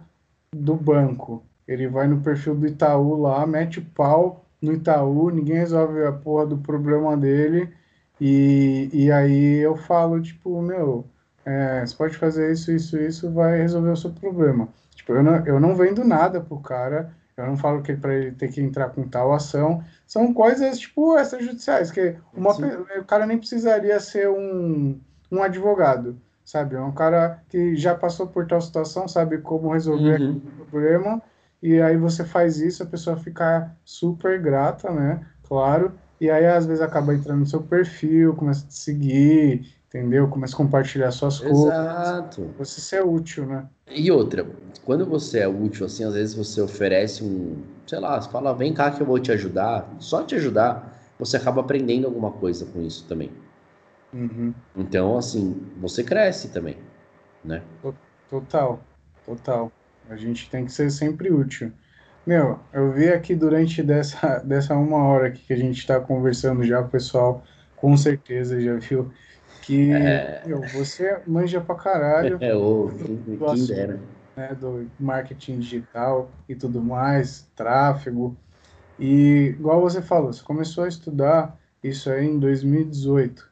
do banco. Ele vai no perfil do Itaú lá, mete o pau no Itaú, ninguém resolve a porra do problema dele. E, e aí eu falo, tipo, meu, é, você pode fazer isso, isso, isso, vai resolver o seu problema. Tipo, eu não, eu não vendo nada pro cara, eu não falo que para ele ter que entrar com tal ação. São coisas, tipo, extrajudiciais, que uma, o cara nem precisaria ser um, um advogado, sabe? É um cara que já passou por tal situação, sabe como resolver uhum. o problema, e aí você faz isso, a pessoa fica super grata, né? Claro, e aí às vezes acaba entrando no seu perfil, começa a te seguir, entendeu? Começa a compartilhar suas Exato. coisas. Exato. Você ser útil, né? E outra, quando você é útil, assim, às vezes você oferece um, sei lá, você fala, vem cá que eu vou te ajudar, só te ajudar, você acaba aprendendo alguma coisa com isso também. Uhum. Então, assim, você cresce também, né? Total, total. A gente tem que ser sempre útil. Meu, eu vi aqui durante dessa, dessa uma hora que a gente está conversando já, o pessoal com certeza já viu que é... meu, você manja pra caralho. É, quem dera. Né, do marketing digital e tudo mais, tráfego. E igual você falou, você começou a estudar isso aí em 2018.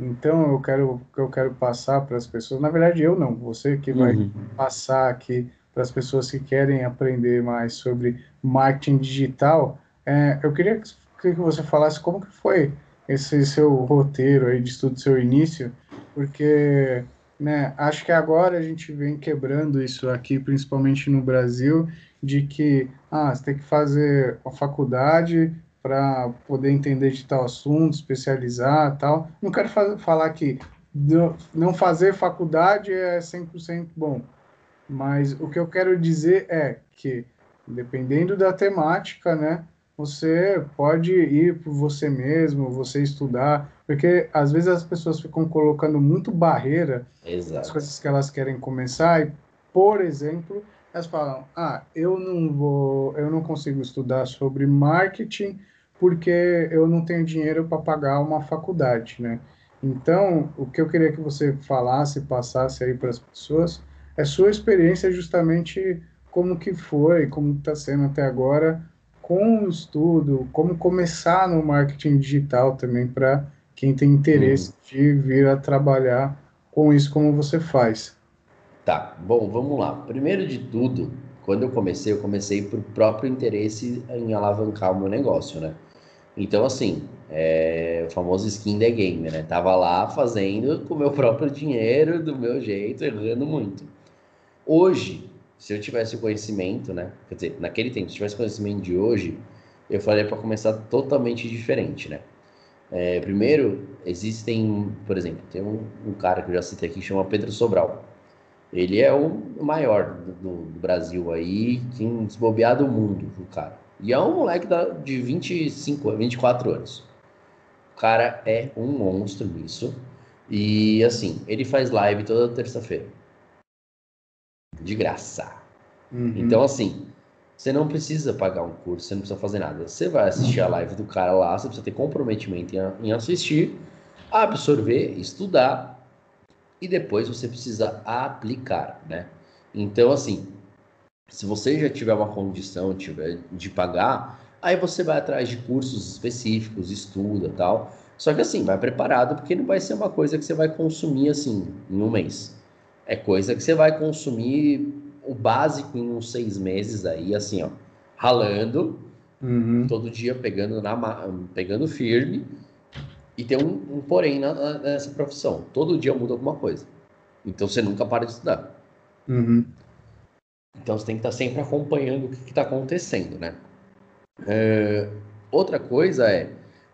Então eu quero eu quero passar para as pessoas, na verdade eu não, você que vai uhum. passar aqui para as pessoas que querem aprender mais sobre marketing digital. É, eu queria que você falasse como que foi esse seu roteiro aí de estudo, seu início, porque né, acho que agora a gente vem quebrando isso aqui, principalmente no Brasil, de que ah, você tem que fazer a faculdade para poder entender de tal assunto, especializar tal. Não quero falar que não fazer faculdade é 100% bom, mas o que eu quero dizer é que, dependendo da temática, né, você pode ir por você mesmo, você estudar, porque às vezes as pessoas ficam colocando muito barreira Exato. nas coisas que elas querem começar e, por exemplo, elas falam: "Ah, eu não vou, eu não consigo estudar sobre marketing porque eu não tenho dinheiro para pagar uma faculdade, né?" Então, o que eu queria que você falasse, passasse aí para as pessoas é sua experiência justamente como que foi, como está sendo até agora com o estudo, como começar no marketing digital também para quem tem interesse uhum. de vir a trabalhar com isso como você faz. Tá, bom, vamos lá. Primeiro de tudo, quando eu comecei, eu comecei por próprio interesse em alavancar o meu negócio, né? Então, assim, é, o famoso skin the game, né? Tava lá fazendo com o meu próprio dinheiro, do meu jeito, errando muito. Hoje, se eu tivesse o conhecimento, né? Quer dizer, naquele tempo, se tivesse conhecimento de hoje, eu faria para começar totalmente diferente, né? É, primeiro, existem, por exemplo, tem um, um, cara que eu já citei aqui que chama Pedro Sobral. Ele é o maior do, do Brasil aí, quem desbobear do mundo, o cara. E é um moleque da, de 25, 24 anos. O cara é um monstro nisso. E assim, ele faz live toda terça-feira de graça. Uhum. Então, assim, você não precisa pagar um curso, você não precisa fazer nada. Você vai assistir a live do cara lá, você precisa ter comprometimento em, em assistir, absorver, estudar e depois você precisa aplicar, né? Então, assim, se você já tiver uma condição tiver de pagar, aí você vai atrás de cursos específicos, estuda tal. Só que assim, vai preparado, porque não vai ser uma coisa que você vai consumir assim em um mês. É coisa que você vai consumir o básico em uns seis meses aí, assim, ó, ralando, uhum. todo dia pegando, na, pegando firme E tem um, um porém na, nessa profissão. Todo dia muda alguma coisa. Então você nunca para de estudar. Uhum. Então você tem que estar sempre acompanhando o que está acontecendo, né? É, outra coisa é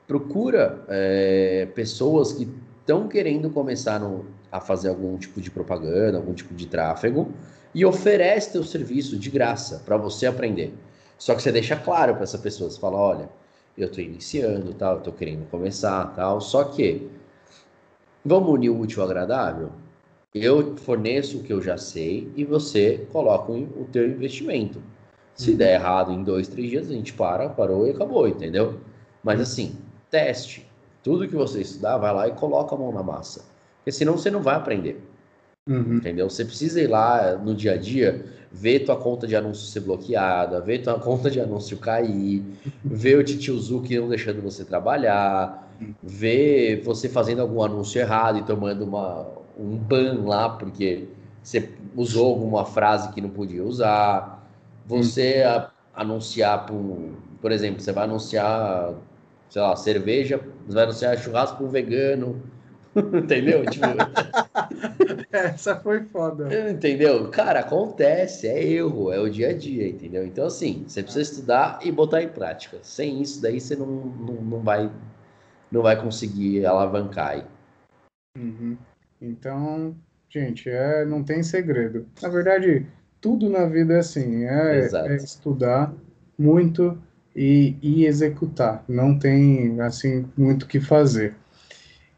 procura é, pessoas que estão querendo começar no, a fazer algum tipo de propaganda, algum tipo de tráfego e oferece teu serviço de graça para você aprender. Só que você deixa claro para essa pessoa, você fala, olha, eu estou iniciando, tal, estou querendo começar, tal. Só que vamos unir o útil ao agradável. Eu forneço o que eu já sei e você coloca o teu investimento. Se der errado em dois, três dias, a gente para, parou e acabou, entendeu? Mas assim, teste. Tudo que você estudar, vai lá e coloca a mão na massa. Porque senão você não vai aprender. Uhum. Entendeu? Você precisa ir lá no dia a dia, ver tua conta de anúncio ser bloqueada, ver tua conta de anúncio cair, ver o tio Zuki não deixando você trabalhar, ver você fazendo algum anúncio errado e tomando uma, um ban lá porque você usou alguma frase que não podia usar. Você uhum. a, anunciar, por, por exemplo, você vai anunciar, sei lá, cerveja, você vai anunciar churrasco para um vegano Entendeu? Tipo... Essa foi foda. Entendeu? Cara, acontece, é erro, é o dia a dia, entendeu? Então, assim, você precisa estudar e botar em prática. Sem isso, daí você não, não, não, vai, não vai conseguir alavancar aí. Uhum. Então, gente, é, não tem segredo. Na verdade, tudo na vida é assim, é, é estudar muito e, e executar. Não tem, assim, muito o que fazer.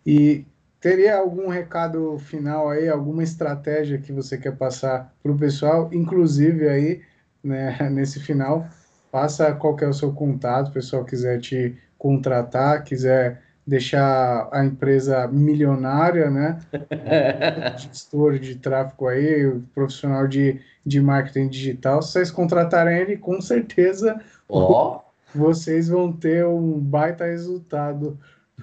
E Teria algum recado final aí, alguma estratégia que você quer passar para o pessoal, inclusive aí, né, nesse final, passa qual é o seu contato, se o pessoal quiser te contratar, quiser deixar a empresa milionária, né? gestor de tráfego aí, profissional de, de marketing digital, se vocês contratarem ele, com certeza oh. vocês vão ter um baita resultado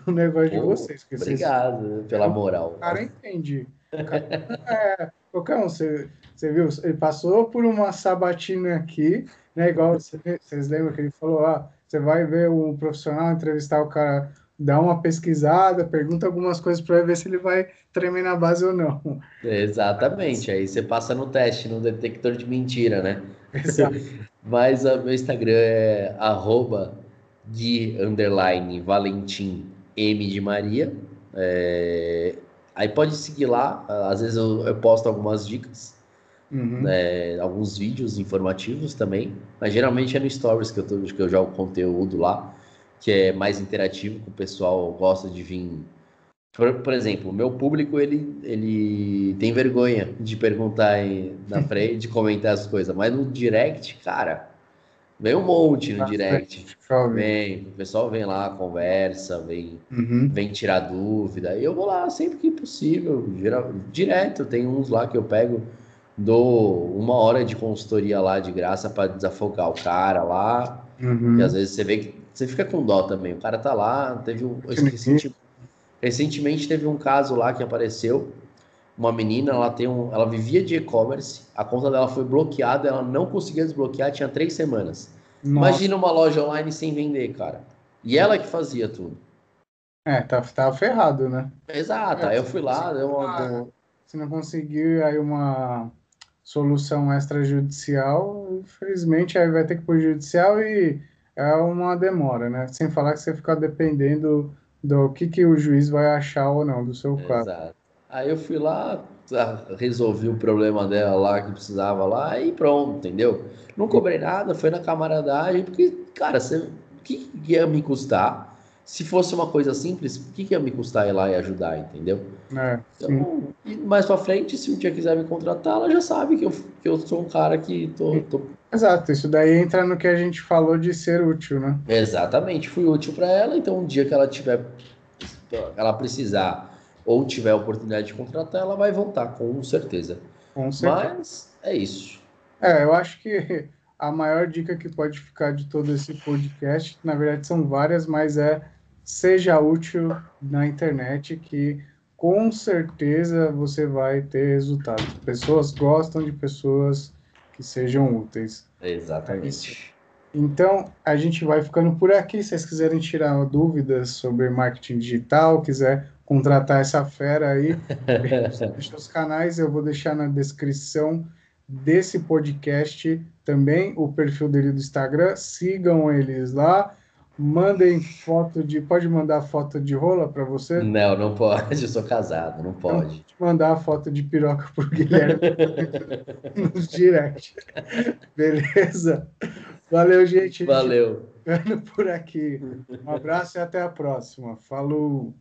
no negócio de vocês. Obrigado vocês... pela moral. O cara entende. O cara, é, qualquer um, você, você viu? Ele passou por uma sabatina aqui, né? Igual vocês lembram que ele falou: ah, você vai ver um profissional entrevistar o cara, dá uma pesquisada, pergunta algumas coisas para ver se ele vai tremer na base ou não. Exatamente. Aí você passa no teste, no detector de mentira, né? Exato. Mas o meu Instagram é arroba Gui Valentim M de Maria. É... Aí pode seguir lá, às vezes eu, eu posto algumas dicas, uhum. né, alguns vídeos informativos também, mas geralmente é no Stories que eu, tô, que eu jogo conteúdo lá, que é mais interativo, que o pessoal gosta de vir. Por, por exemplo, o meu público ele, ele tem vergonha de perguntar na frente, de comentar as coisas, mas no direct, cara, Vem um monte no direct. Vem, o pessoal vem lá, conversa, vem, uhum. vem tirar dúvida. E eu vou lá sempre que possível, direto. Tem uns lá que eu pego, dou uma hora de consultoria lá de graça para desafogar o cara lá. Uhum. E às vezes você vê que você fica com dó também. O cara tá lá, teve um. recentemente teve um caso lá que apareceu uma menina, ela tem um, ela vivia de e-commerce, a conta dela foi bloqueada, ela não conseguia desbloquear, tinha três semanas. Nossa. Imagina uma loja online sem vender, cara. E ela que fazia tudo. É, tá, tá ferrado, né? Exato, é, aí eu fui lá, deu uma, deu... Se não conseguir aí uma solução extrajudicial, infelizmente aí vai ter que ir pro judicial e é uma demora, né? Sem falar que você fica dependendo do que, que o juiz vai achar ou não do seu caso. Aí eu fui lá, resolvi o problema dela lá que precisava lá e pronto, entendeu? Não cobrei nada, foi na camaradagem, porque, cara, você, o que ia me custar? Se fosse uma coisa simples, o que ia me custar ir lá e ajudar, entendeu? É, então, e mais pra frente, se um dia quiser me contratar, ela já sabe que eu, que eu sou um cara que tô, tô... Exato, isso daí entra no que a gente falou de ser útil, né? Exatamente, fui útil para ela, então um dia que ela tiver, ela precisar ou tiver a oportunidade de contratar, ela vai voltar, com certeza. Com certeza. Mas é isso. É, eu acho que a maior dica que pode ficar de todo esse podcast, na verdade são várias, mas é seja útil na internet, que com certeza você vai ter resultados. Pessoas gostam de pessoas que sejam úteis. Exatamente. Então, a gente vai ficando por aqui. Se vocês quiserem tirar dúvidas sobre marketing digital, quiser contratar essa fera aí, deixa os canais, eu vou deixar na descrição desse podcast também o perfil dele do Instagram. Sigam eles lá. Mandem foto de. Pode mandar foto de rola para você? Não, não pode. Eu sou casado, não pode. Não, mandar foto de piroca pro Guilherme nos direct. Beleza? Valeu, gente. Valeu. Ficando por aqui. Um abraço e até a próxima. Falou.